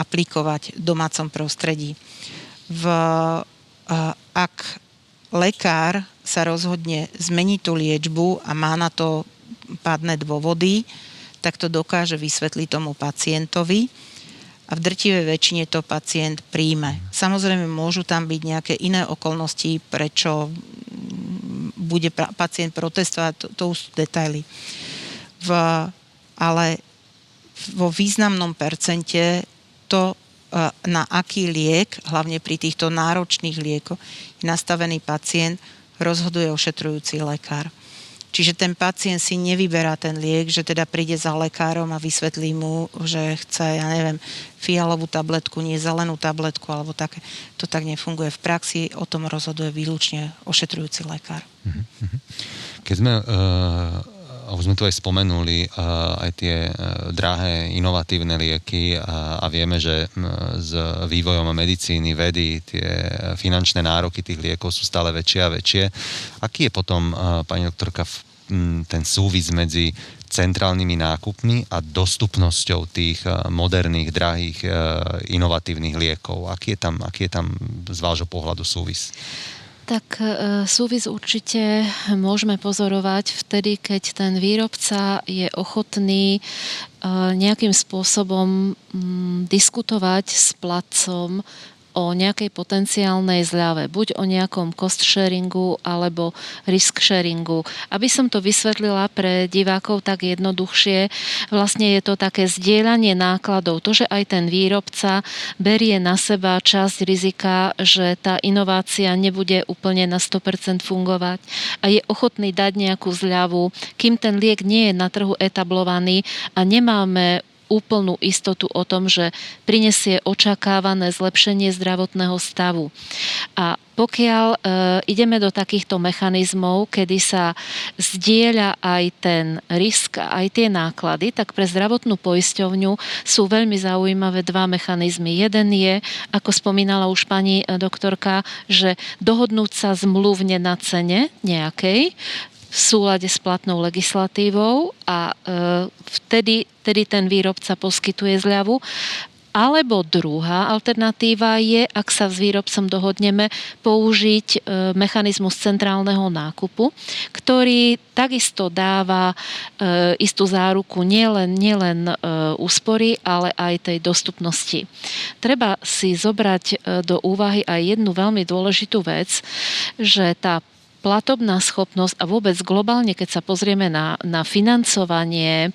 aplikovať v domácom prostredí v, ak lekár sa rozhodne zmeniť tú liečbu a má na to pádne dôvody, tak to dokáže vysvetliť tomu pacientovi a v drtivej väčšine to pacient príjme. Samozrejme, môžu tam byť nejaké iné okolnosti, prečo bude pacient protestovať, to, to sú detaily. V, ale vo významnom percente to na aký liek, hlavne pri týchto náročných liekoch, je nastavený pacient, rozhoduje ošetrujúci lekár. Čiže ten pacient si nevyberá ten liek, že teda príde za lekárom a vysvetlí mu, že chce, ja neviem, fialovú tabletku, nie zelenú tabletku alebo také. To tak nefunguje. V praxi o tom rozhoduje výlučne ošetrujúci lekár. Mhm, mhm. Keď sme uh a už sme tu aj spomenuli uh, aj tie uh, drahé inovatívne lieky a, a vieme, že s vývojom medicíny, vedy, tie finančné nároky tých liekov sú stále väčšie a väčšie. Aký je potom, uh, pani doktorka, ten súvis medzi centrálnymi nákupmi a dostupnosťou tých moderných, drahých, inovatívnych liekov? Aký je tam, aký je tam z vášho pohľadu súvis? Tak e, súvis určite môžeme pozorovať vtedy, keď ten výrobca je ochotný e, nejakým spôsobom mm, diskutovať s placom o nejakej potenciálnej zľave, buď o nejakom cost sharingu alebo risk sharingu. Aby som to vysvetlila pre divákov tak jednoduchšie, vlastne je to také zdieľanie nákladov. To, že aj ten výrobca berie na seba časť rizika, že tá inovácia nebude úplne na 100% fungovať a je ochotný dať nejakú zľavu, kým ten liek nie je na trhu etablovaný a nemáme úplnú istotu o tom, že prinesie očakávané zlepšenie zdravotného stavu. A pokiaľ e, ideme do takýchto mechanizmov, kedy sa zdieľa aj ten risk, aj tie náklady, tak pre zdravotnú poisťovňu sú veľmi zaujímavé dva mechanizmy. Jeden je, ako spomínala už pani doktorka, že dohodnúť sa zmluvne na cene nejakej, v súlade s platnou legislatívou a e, vtedy, vtedy ten výrobca poskytuje zľavu. Alebo druhá alternatíva je, ak sa s výrobcom dohodneme, použiť e, mechanizmus centrálneho nákupu, ktorý takisto dáva e, istú záruku nielen, nielen úspory, ale aj tej dostupnosti. Treba si zobrať do úvahy aj jednu veľmi dôležitú vec, že tá platobná schopnosť a vôbec globálne, keď sa pozrieme na, na financovanie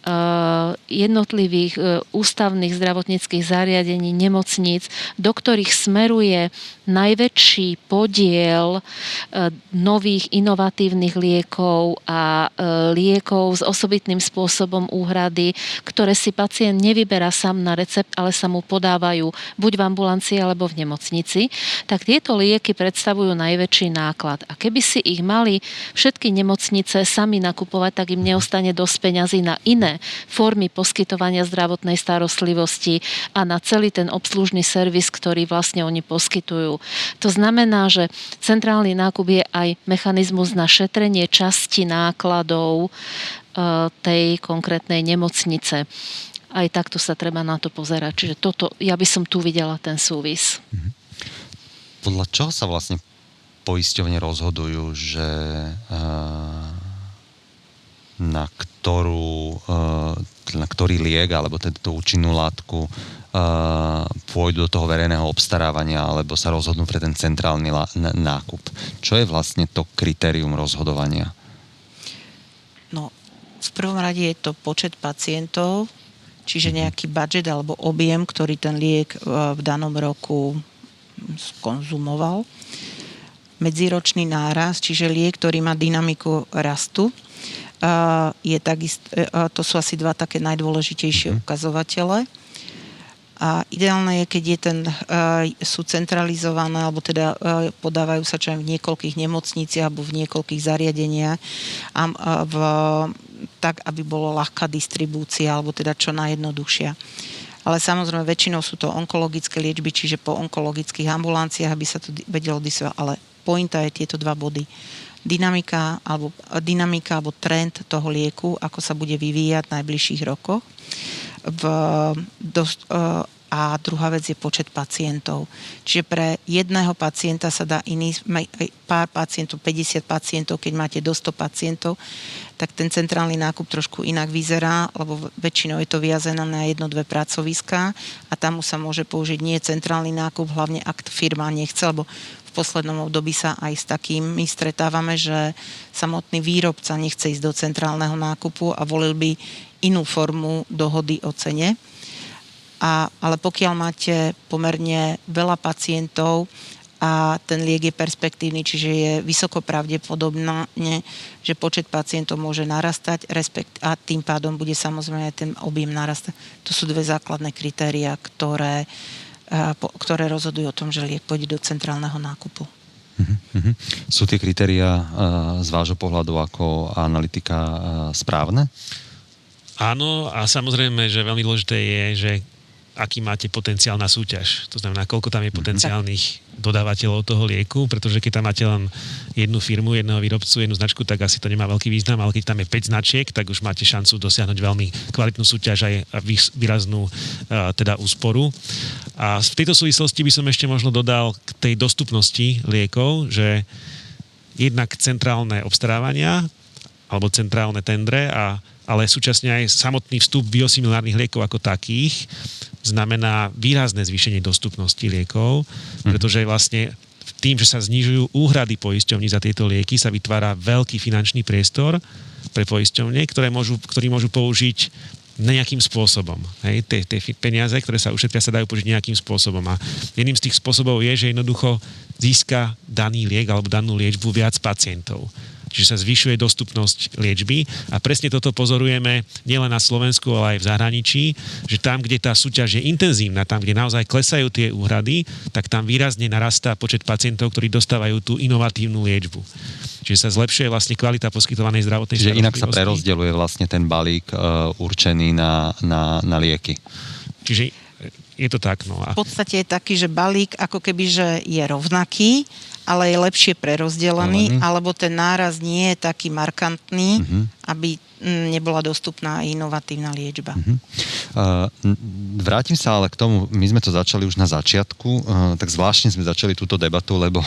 Eh, jednotlivých eh, ústavných zdravotníckých zariadení, nemocníc, do ktorých smeruje najväčší podiel eh, nových inovatívnych liekov a liekov s osobitným spôsobom úhrady, ktoré si pacient nevyberá sám na recept, ale sa mu podávajú buď v ambulancii alebo v nemocnici, tak tieto lieky predstavujú najväčší náklad. A keby si ich mali všetky nemocnice sami nakupovať, tak im neostane dosť peňazí na iné formy poskytovania zdravotnej starostlivosti a na celý ten obslužný servis, ktorý vlastne oni poskytujú. To znamená, že centrálny nákup je aj mechanizmus na šetrenie časti nákladov e, tej konkrétnej nemocnice. Aj takto sa treba na to pozerať. Čiže toto, ja by som tu videla ten súvis. Mhm. Podľa čoho sa vlastne poisťovne rozhodujú, že uh na, ktorú, eh, na ktorý liek alebo tento účinnú látku pôjdu do toho verejného obstarávania alebo sa rozhodnú pre ten centrálny nákup. Čo je vlastne to kritérium rozhodovania? No, v prvom rade je to počet pacientov, čiže mhm. nejaký budget alebo objem, ktorý ten liek eh, v danom roku skonzumoval. Medziročný náraz, čiže liek, ktorý má dynamiku rastu je takisto, e, to sú asi dva také najdôležitejšie mm-hmm. ukazovatele. A ideálne je, keď je ten, e, sú centralizované, alebo teda e, podávajú sa čo aj v niekoľkých nemocniciach alebo v niekoľkých zariadeniach, a v, tak, aby bolo ľahká distribúcia, alebo teda čo najjednoduchšia. Ale samozrejme, väčšinou sú to onkologické liečby, čiže po onkologických ambulanciách, aby sa to vedelo distribuovať. Ale pointa je tieto dva body dynamika alebo, dynamika alebo trend toho lieku, ako sa bude vyvíjať v najbližších rokoch. V, do, a druhá vec je počet pacientov. Čiže pre jedného pacienta sa dá iný, pár pacientov, 50 pacientov, keď máte do 100 pacientov, tak ten centrálny nákup trošku inak vyzerá, lebo väčšinou je to viazené na jedno, dve pracoviská a tam sa môže použiť nie centrálny nákup, hlavne ak firma nechce, lebo v poslednom období sa aj s takými stretávame, že samotný výrobca nechce ísť do centrálneho nákupu a volil by inú formu dohody o cene. A, ale pokiaľ máte pomerne veľa pacientov a ten liek je perspektívny, čiže je vysoko pravdepodobné, že počet pacientov môže narastať respekt, a tým pádom bude samozrejme ten objem narastať. To sú dve základné kritéria, ktoré uh, ktoré rozhodujú o tom, že liek pôjde do centrálneho nákupu. Uh-huh. Sú tie kritéria z vášho pohľadu ako analytika správne? Áno a samozrejme, že veľmi dôležité je, že aký máte potenciál na súťaž. To znamená, koľko tam je mhm. potenciálnych dodávateľov toho lieku, pretože keď tam máte len jednu firmu, jedného výrobcu, jednu značku, tak asi to nemá veľký význam, ale keď tam je 5 značiek, tak už máte šancu dosiahnuť veľmi kvalitnú súťaž aj výraznú teda úsporu. A v tejto súvislosti by som ešte možno dodal k tej dostupnosti liekov, že jednak centrálne obstarávania alebo centrálne tendre, a, ale súčasne aj samotný vstup biosimilárnych liekov ako takých znamená výrazné zvýšenie dostupnosti liekov, pretože vlastne tým, že sa znižujú úhrady poisťovní za tieto lieky, sa vytvára veľký finančný priestor pre poisťovne, ktoré môžu, ktorý môžu použiť nejakým spôsobom. Hej, tie, tie peniaze, ktoré sa ušetria, sa dajú použiť nejakým spôsobom. A jedným z tých spôsobov je, že jednoducho získa daný liek alebo danú liečbu viac pacientov čiže sa zvyšuje dostupnosť liečby a presne toto pozorujeme nielen na Slovensku, ale aj v zahraničí, že tam, kde tá súťaž je intenzívna, tam, kde naozaj klesajú tie úhrady, tak tam výrazne narastá počet pacientov, ktorí dostávajú tú inovatívnu liečbu. Čiže sa zlepšuje vlastne kvalita poskytovanej zdravotnej Čiže inak sa prerozdeľuje vlastne ten balík uh, určený na, na, na lieky. Čiže je to tak. No. A... V podstate je taký, že balík ako keby, že je rovnaký, ale je lepšie prerozdelený, Alený. alebo ten náraz nie je taký markantný, uh-huh. aby mm, nebola dostupná inovatívna liečba. Uh-huh. Uh, vrátim sa ale k tomu, my sme to začali už na začiatku, uh, tak zvláštne sme začali túto debatu, lebo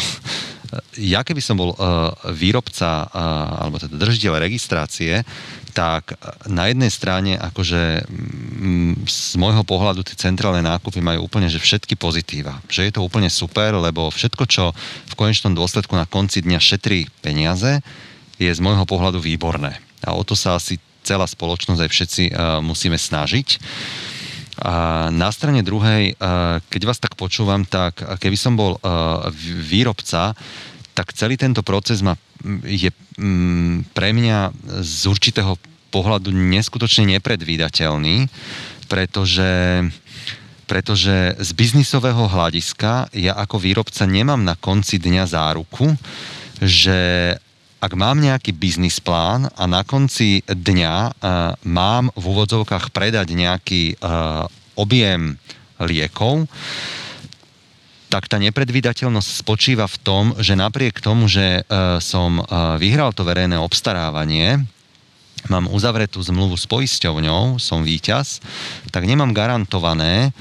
*laughs* ja keby som bol uh, výrobca uh, alebo teda držiteľ registrácie, tak na jednej strane akože z môjho pohľadu tie centrálne nákupy majú úplne že všetky pozitíva. Že je to úplne super, lebo všetko, čo v konečnom dôsledku na konci dňa šetrí peniaze, je z môjho pohľadu výborné. A o to sa asi celá spoločnosť aj všetci uh, musíme snažiť. A na strane druhej, uh, keď vás tak počúvam, tak keby som bol uh, výrobca, tak celý tento proces ma, je mm, pre mňa z určitého pohľadu neskutočne nepredvídateľný, pretože, pretože z biznisového hľadiska ja ako výrobca nemám na konci dňa záruku, že ak mám nejaký biznis plán a na konci dňa uh, mám v úvodzovkách predať nejaký uh, objem liekov, tak tá nepredvídateľnosť spočíva v tom, že napriek tomu, že uh, som uh, vyhral to verejné obstarávanie, mám uzavretú zmluvu s poisťovňou, som víťaz, tak nemám garantované,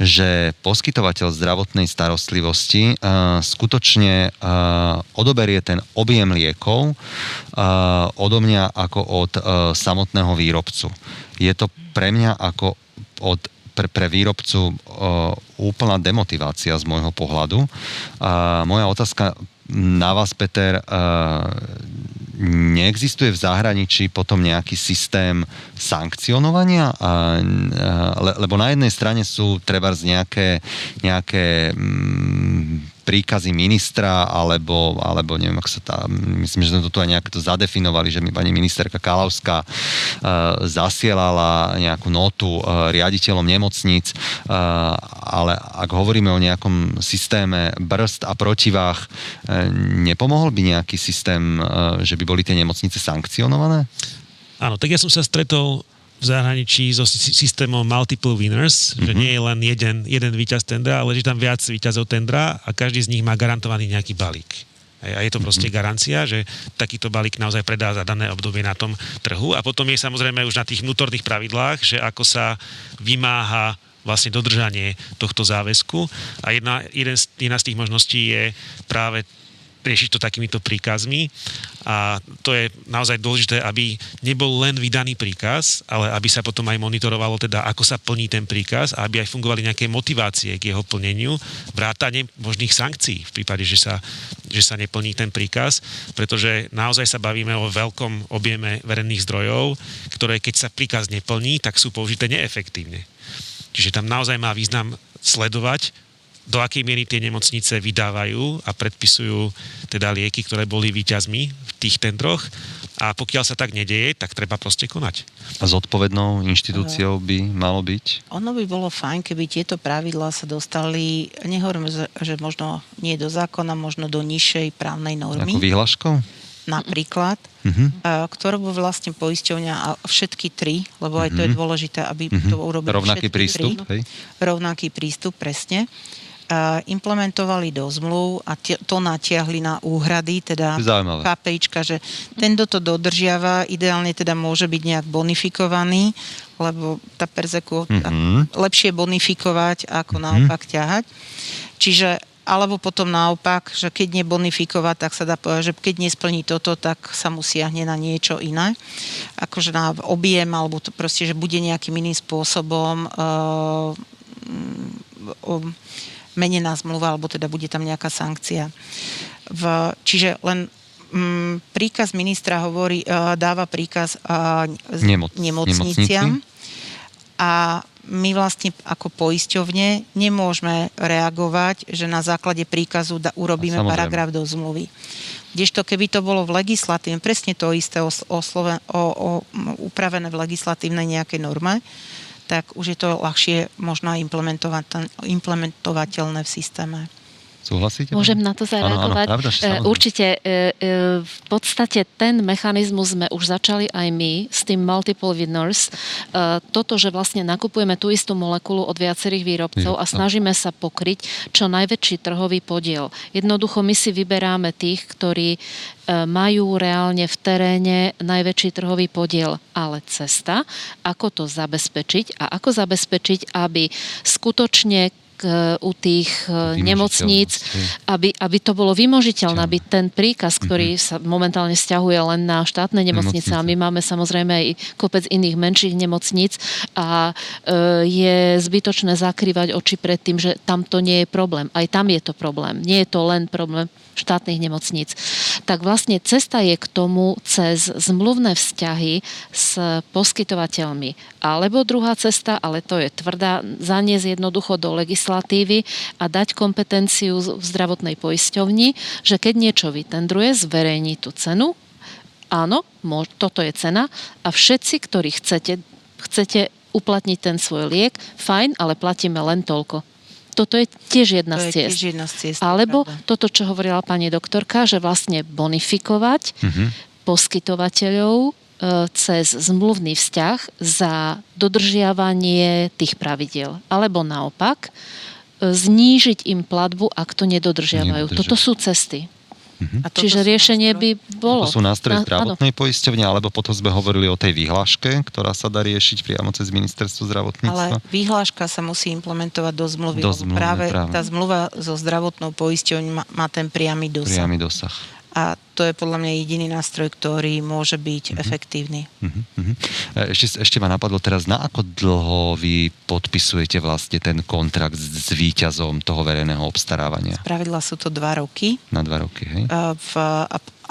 že poskytovateľ zdravotnej starostlivosti uh, skutočne uh, odoberie ten objem liekov uh, odo mňa ako od uh, samotného výrobcu. Je to pre mňa ako od pre, pre výrobcu uh, úplná demotivácia z môjho pohľadu. A moja otázka na vás, Peter, uh, neexistuje v zahraničí potom nejaký systém sankcionovania? A, le, lebo na jednej strane sú treba nejaké, nejaké mm, príkazy ministra, alebo, alebo neviem, ako sa tá, myslím, že sme to tu aj nejak to zadefinovali, že mi pani ministerka Kalavská uh, zasielala nejakú notu uh, riaditeľom nemocníc, uh, ale ak hovoríme o nejakom systéme brzd a protivách, uh, nepomohol by nejaký systém, uh, že by boli tie nemocnice sankcionované? Áno, tak ja som sa stretol v zahraničí so systémom multiple winners, mm-hmm. že mhm. nie je len jeden, jeden víťaz tendra, ale že tam viac víťazov tendra a každý z nich má garantovaný nejaký balík. A je to proste mm-hmm. garancia, že takýto balík naozaj predá za dané obdobie na tom trhu. A potom je samozrejme už na tých vnútorných pravidlách, že ako sa vymáha vlastne dodržanie tohto záväzku. A jedna, jeden, jedna z tých možností je práve riešiť to takýmito príkazmi a to je naozaj dôležité, aby nebol len vydaný príkaz, ale aby sa potom aj monitorovalo teda, ako sa plní ten príkaz a aby aj fungovali nejaké motivácie k jeho plneniu, vrátane možných sankcií v prípade, že sa, že sa neplní ten príkaz, pretože naozaj sa bavíme o veľkom objeme verejných zdrojov, ktoré keď sa príkaz neplní, tak sú použité neefektívne. Čiže tam naozaj má význam sledovať, do akej miery tie nemocnice vydávajú a predpisujú teda lieky, ktoré boli výťazmi v tých tendroch a pokiaľ sa tak nedieje, tak treba proste konať. A zodpovednou inštitúciou by malo byť? Ono by bolo fajn, keby tieto pravidlá sa dostali, nehovorím, že možno nie do zákona, možno do nižšej právnej normy. Ako výhlaškou? napríklad, uh-huh. ktorú by vlastne poisťovňa a všetky tri, lebo aj to uh-huh. je mhm. dôležité, aby uh-huh. to urobili Rovnaký prístup, tri, hej? Rovnaký prístup, presne implementovali do zmluv a to natiahli na úhrady, teda KPIčka, že ten, kto to dodržiava, ideálne teda môže byť nejak bonifikovaný, lebo tá perzeku mm-hmm. lepšie bonifikovať, ako mm-hmm. naopak ťahať. Čiže alebo potom naopak, že keď nebonifikovať, tak sa dá povedať, že keď nesplní toto, tak sa mu siahne na niečo iné. Akože na objem, alebo to proste, že bude nejakým iným spôsobom uh, menená zmluva, alebo teda bude tam nejaká sankcia. V, čiže len m, príkaz ministra hovorí, uh, dáva príkaz uh, Nemoc, nemocniciam a my vlastne ako poisťovne nemôžeme reagovať, že na základe príkazu da, urobíme paragraf do zmluvy. Kdežto keby to bolo v legislatíve, presne to isté oslove, o, o, upravené v legislatívnej nejakej norme, tak už je to ľahšie možno implementovateľné v systéme. Súhlasíte? Môžem na to zareagovať? Áno, áno, pravda, e, Určite. E, e, v podstate ten mechanizmus sme už začali aj my s tým multiple winners. Toto, že vlastne nakupujeme tú istú molekulu od viacerých výrobcov a snažíme sa pokryť čo najväčší trhový podiel. Jednoducho my si vyberáme tých, ktorí majú reálne v teréne najväčší trhový podiel, ale cesta, ako to zabezpečiť a ako zabezpečiť, aby skutočne u tých e, nemocníc, aby, aby to bolo vymožiteľné, aby ten príkaz, ktorý mm-hmm. sa momentálne stiahuje len na štátne nemocnice, nemocnice. a my máme samozrejme aj kopec iných menších nemocníc a e, je zbytočné zakrývať oči pred tým, že tam to nie je problém. Aj tam je to problém. Nie je to len problém štátnych nemocníc. Tak vlastne cesta je k tomu cez zmluvné vzťahy s poskytovateľmi. Alebo druhá cesta, ale to je tvrdá, zaniesť jednoducho do legislatívy a dať kompetenciu v zdravotnej poisťovni, že keď niečo vytendruje, zverejní tú cenu, áno, toto je cena a všetci, ktorí chcete, chcete uplatniť ten svoj liek, fajn, ale platíme len toľko toto je tiež jedna, to z, ciest. Tiež jedna z ciest. Alebo pravda. toto, čo hovorila pani doktorka, že vlastne bonifikovať uh-huh. poskytovateľov e, cez zmluvný vzťah za dodržiavanie tých pravidiel. Alebo naopak, e, znížiť im platbu, ak to nedodržiavajú. Nedodržiavajú. Toto sú cesty. Uh-huh. A Čiže riešenie by bolo... To sú nástroje zdravotnej poisťovne, alebo potom sme hovorili o tej výhláške, ktorá sa dá riešiť priamo cez ministerstvo zdravotníctva. Ale výhláška sa musí implementovať do zmluvy. Do zmluvy práve, práve tá zmluva so zdravotnou poisťovňou má, má ten priamy dosah. Priamy dosah a to je podľa mňa jediný nástroj, ktorý môže byť uh-huh. efektívny. Uh-huh. Ešte, ešte ma napadlo teraz, na ako dlho vy podpisujete vlastne ten kontrakt s, s víťazom toho verejného obstarávania? Pravidla sú to dva roky. Na dva roky, hej? Uh, v,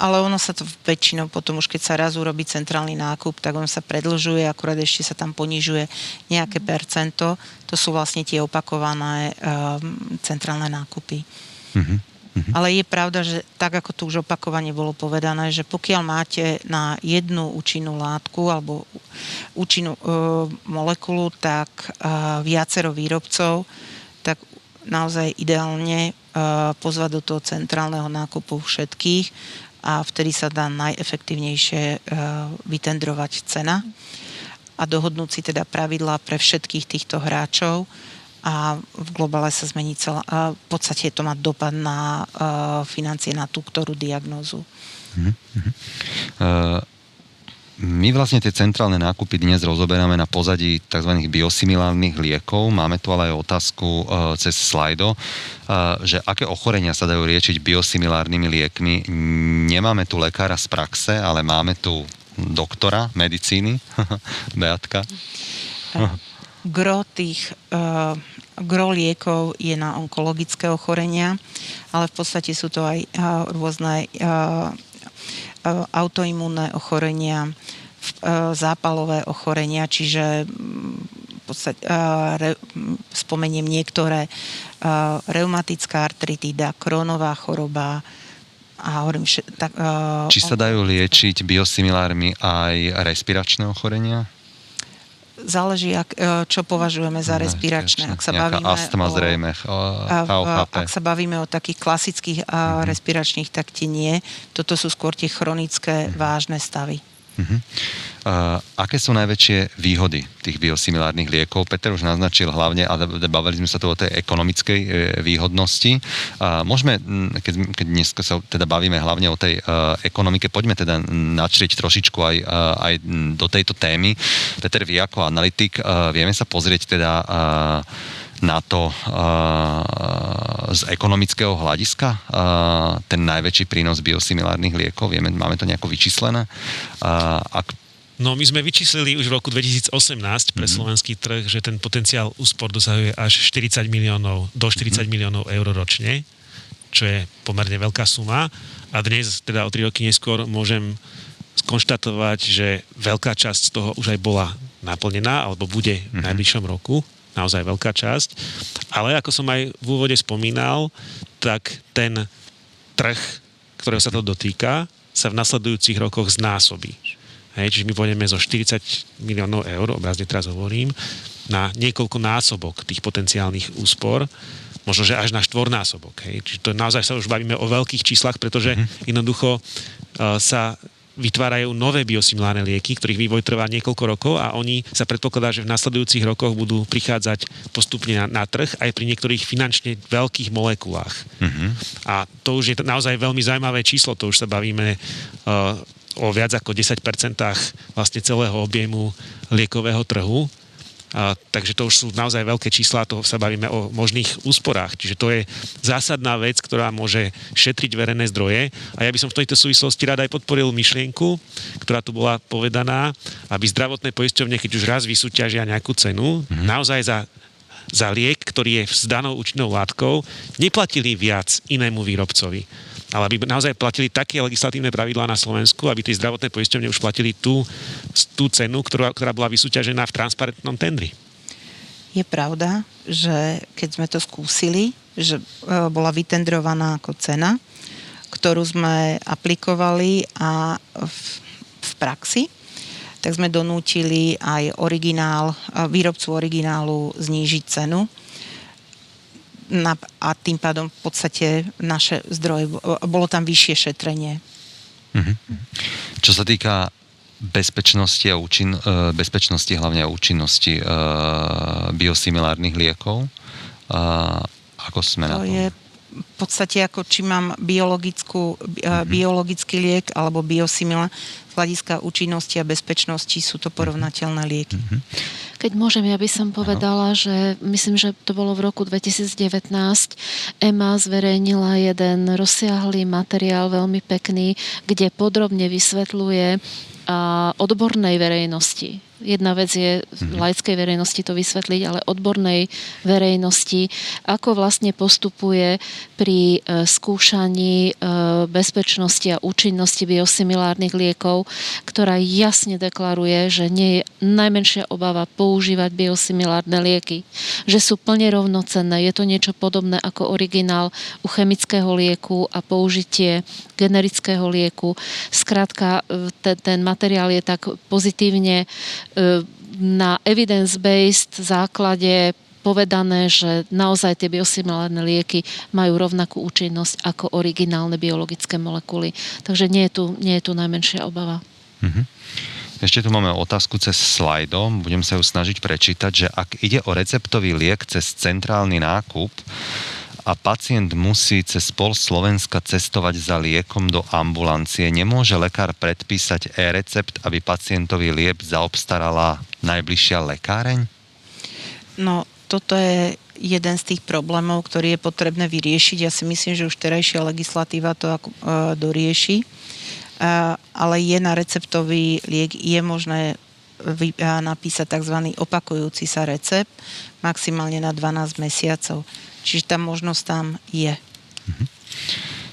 ale ono sa to väčšinou potom už keď sa raz urobí centrálny nákup, tak on sa predlžuje, akurát ešte sa tam ponižuje nejaké percento. To sú vlastne tie opakované um, centrálne nákupy. Uh-huh. Mm-hmm. Ale je pravda, že tak ako tu už opakovane bolo povedané, že pokiaľ máte na jednu účinnú látku alebo účinnú e, molekulu, tak e, viacero výrobcov, tak naozaj ideálne e, pozvať do toho centrálneho nákupu všetkých a vtedy sa dá najefektívnejšie e, vytendrovať cena a dohodnúť si teda pravidlá pre všetkých týchto hráčov a v globále sa zmení celá... A v podstate to má dopad na uh, financie, na tú ktorú diagnózu. Uh-huh. Uh, my vlastne tie centrálne nákupy dnes rozoberáme na pozadí tzv. biosimilárnych liekov. Máme tu ale aj otázku uh, cez slajdo, že aké ochorenia sa dajú liečiť biosimilárnymi liekmi. Nemáme tu lekára z praxe, ale máme tu doktora medicíny, *laughs* Beatka gro tých uh, gro liekov je na onkologické ochorenia, ale v podstate sú to aj uh, rôzne uh, autoimmunné ochorenia, zápalové ochorenia, čiže v podstate, re, spomeniem niektoré, reumatická artritída, krónová choroba, a hovorím, tak, Či sa dajú liečiť biosimilármi aj respiračné ochorenia? Záleží, ak, e, čo považujeme za respiračné. Ak sa bavíme astma o, zrejme, o, Ak sa bavíme o takých klasických mm-hmm. respiračných, tak tie nie. Toto sú skôr tie chronické mm-hmm. vážne stavy. Uh-huh. Uh, aké sú najväčšie výhody tých biosimilárnych liekov? Peter už naznačil hlavne, a bavili sme sa tu o tej ekonomickej e, výhodnosti. Uh, môžeme, keď, keď dnes sa teda bavíme hlavne o tej uh, ekonomike, poďme teda načriť trošičku aj, uh, aj do tejto témy. Peter, vy ako analytik, uh, vieme sa pozrieť teda uh, na to uh, z ekonomického hľadiska uh, ten najväčší prínos biosimilárnych liekov? Vieme, máme to nejako vyčíslené? Uh, ak No my sme vyčíslili už v roku 2018 pre mm-hmm. slovenský trh, že ten potenciál úspor dosahuje až 40 miliónov, do 40 mm-hmm. miliónov eur ročne, čo je pomerne veľká suma. A dnes, teda o 3 roky neskôr, môžem skonštatovať, že veľká časť z toho už aj bola naplnená, alebo bude v mhm. najbližšom roku. Naozaj veľká časť. Ale ako som aj v úvode spomínal, tak ten trh, ktorého sa to dotýka, sa v nasledujúcich rokoch znásobí. Hej, čiže my pôjdeme zo 40 miliónov eur, obrazne teraz hovorím, na niekoľko násobok tých potenciálnych úspor, možno, že až na štvornásobok. Hej. Čiže to naozaj sa už bavíme o veľkých číslach, pretože mm-hmm. jednoducho uh, sa vytvárajú nové biosimilárne lieky, ktorých vývoj trvá niekoľko rokov a oni sa predpokladá, že v nasledujúcich rokoch budú prichádzať postupne na, na trh aj pri niektorých finančne veľkých molekulách. Mm-hmm. A to už je naozaj veľmi zaujímavé číslo, to už sa bavíme uh, o viac ako 10% vlastne celého objemu liekového trhu. A, takže to už sú naozaj veľké čísla, to sa bavíme o možných úsporách. Čiže to je zásadná vec, ktorá môže šetriť verejné zdroje. A ja by som v tejto súvislosti rád aj podporil myšlienku, ktorá tu bola povedaná, aby zdravotné poisťovne, keď už raz vysúťažia nejakú cenu, mm-hmm. naozaj za za liek, ktorý je s danou účinnou látkou, neplatili viac inému výrobcovi ale aby naozaj platili také legislatívne pravidlá na Slovensku, aby tie zdravotné poisťovne už platili tú, tú cenu, ktorá, ktorá bola vysúťažená v transparentnom tendri. Je pravda, že keď sme to skúsili, že e, bola vytendrovaná ako cena, ktorú sme aplikovali a v, v praxi, tak sme donútili aj originál, e, výrobcu originálu znížiť cenu na, a tým pádom v podstate naše zdroje, bolo tam vyššie šetrenie. Mm-hmm. Čo sa týka bezpečnosti a účin, e, bezpečnosti hlavne a účinnosti e, biosimilárnych liekov, e, ako sme to na tom? je v podstate ako či mám biologickú, mm-hmm. biologický liek alebo biosimilár z hľadiska účinnosti a bezpečnosti sú to porovnateľné lieky. Mm-hmm. Keď môžem, ja by som povedala, že myslím, že to bolo v roku 2019. EMA zverejnila jeden rozsiahlý materiál, veľmi pekný, kde podrobne vysvetľuje odbornej verejnosti Jedna vec je mm-hmm. laickej verejnosti to vysvetliť, ale odbornej verejnosti, ako vlastne postupuje pri e, skúšaní e, bezpečnosti a účinnosti biosimilárnych liekov, ktorá jasne deklaruje, že nie je najmenšia obava používať biosimilárne lieky, že sú plne rovnocenné. Je to niečo podobné ako originál u chemického lieku a použitie generického lieku. Skrátka, e, ten, ten materiál je tak pozitívne na evidence-based základe povedané, že naozaj tie biosimilárne lieky majú rovnakú účinnosť ako originálne biologické molekuly. Takže nie je tu, nie je tu najmenšia obava. Mm-hmm. Ešte tu máme otázku cez slajdom, budem sa ju snažiť prečítať, že ak ide o receptový liek cez centrálny nákup, a pacient musí cez pol Slovenska cestovať za liekom do ambulancie, nemôže lekár predpísať e-recept, aby pacientový liep zaobstarala najbližšia lekáreň? No, toto je jeden z tých problémov, ktorý je potrebné vyriešiť. Ja si myslím, že už terajšia legislatíva to ako, e, dorieši. E, ale je na receptový liek, je možné vy, e, napísať tzv. opakujúci sa recept maximálne na 12 mesiacov. Čiže tá možnosť tam je. Mhm.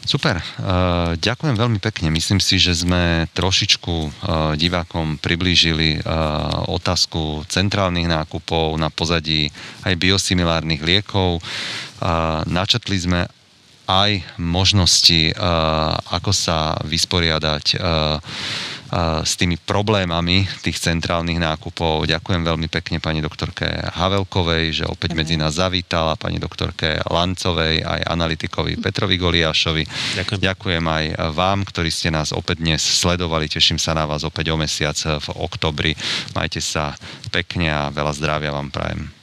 Super, uh, ďakujem veľmi pekne. Myslím si, že sme trošičku uh, divákom priblížili uh, otázku centrálnych nákupov na pozadí aj biosimilárnych liekov. Načetli sme aj možnosti, ako sa vysporiadať s tými problémami tých centrálnych nákupov. Ďakujem veľmi pekne pani doktorke Havelkovej, že opäť medzi nás zavítala, pani doktorke Lancovej, aj analytikovi Petrovi Goliášovi. Ďakujem. Ďakujem aj vám, ktorí ste nás opäť dnes sledovali. Teším sa na vás opäť o mesiac v oktobri. Majte sa pekne a veľa zdravia vám prajem.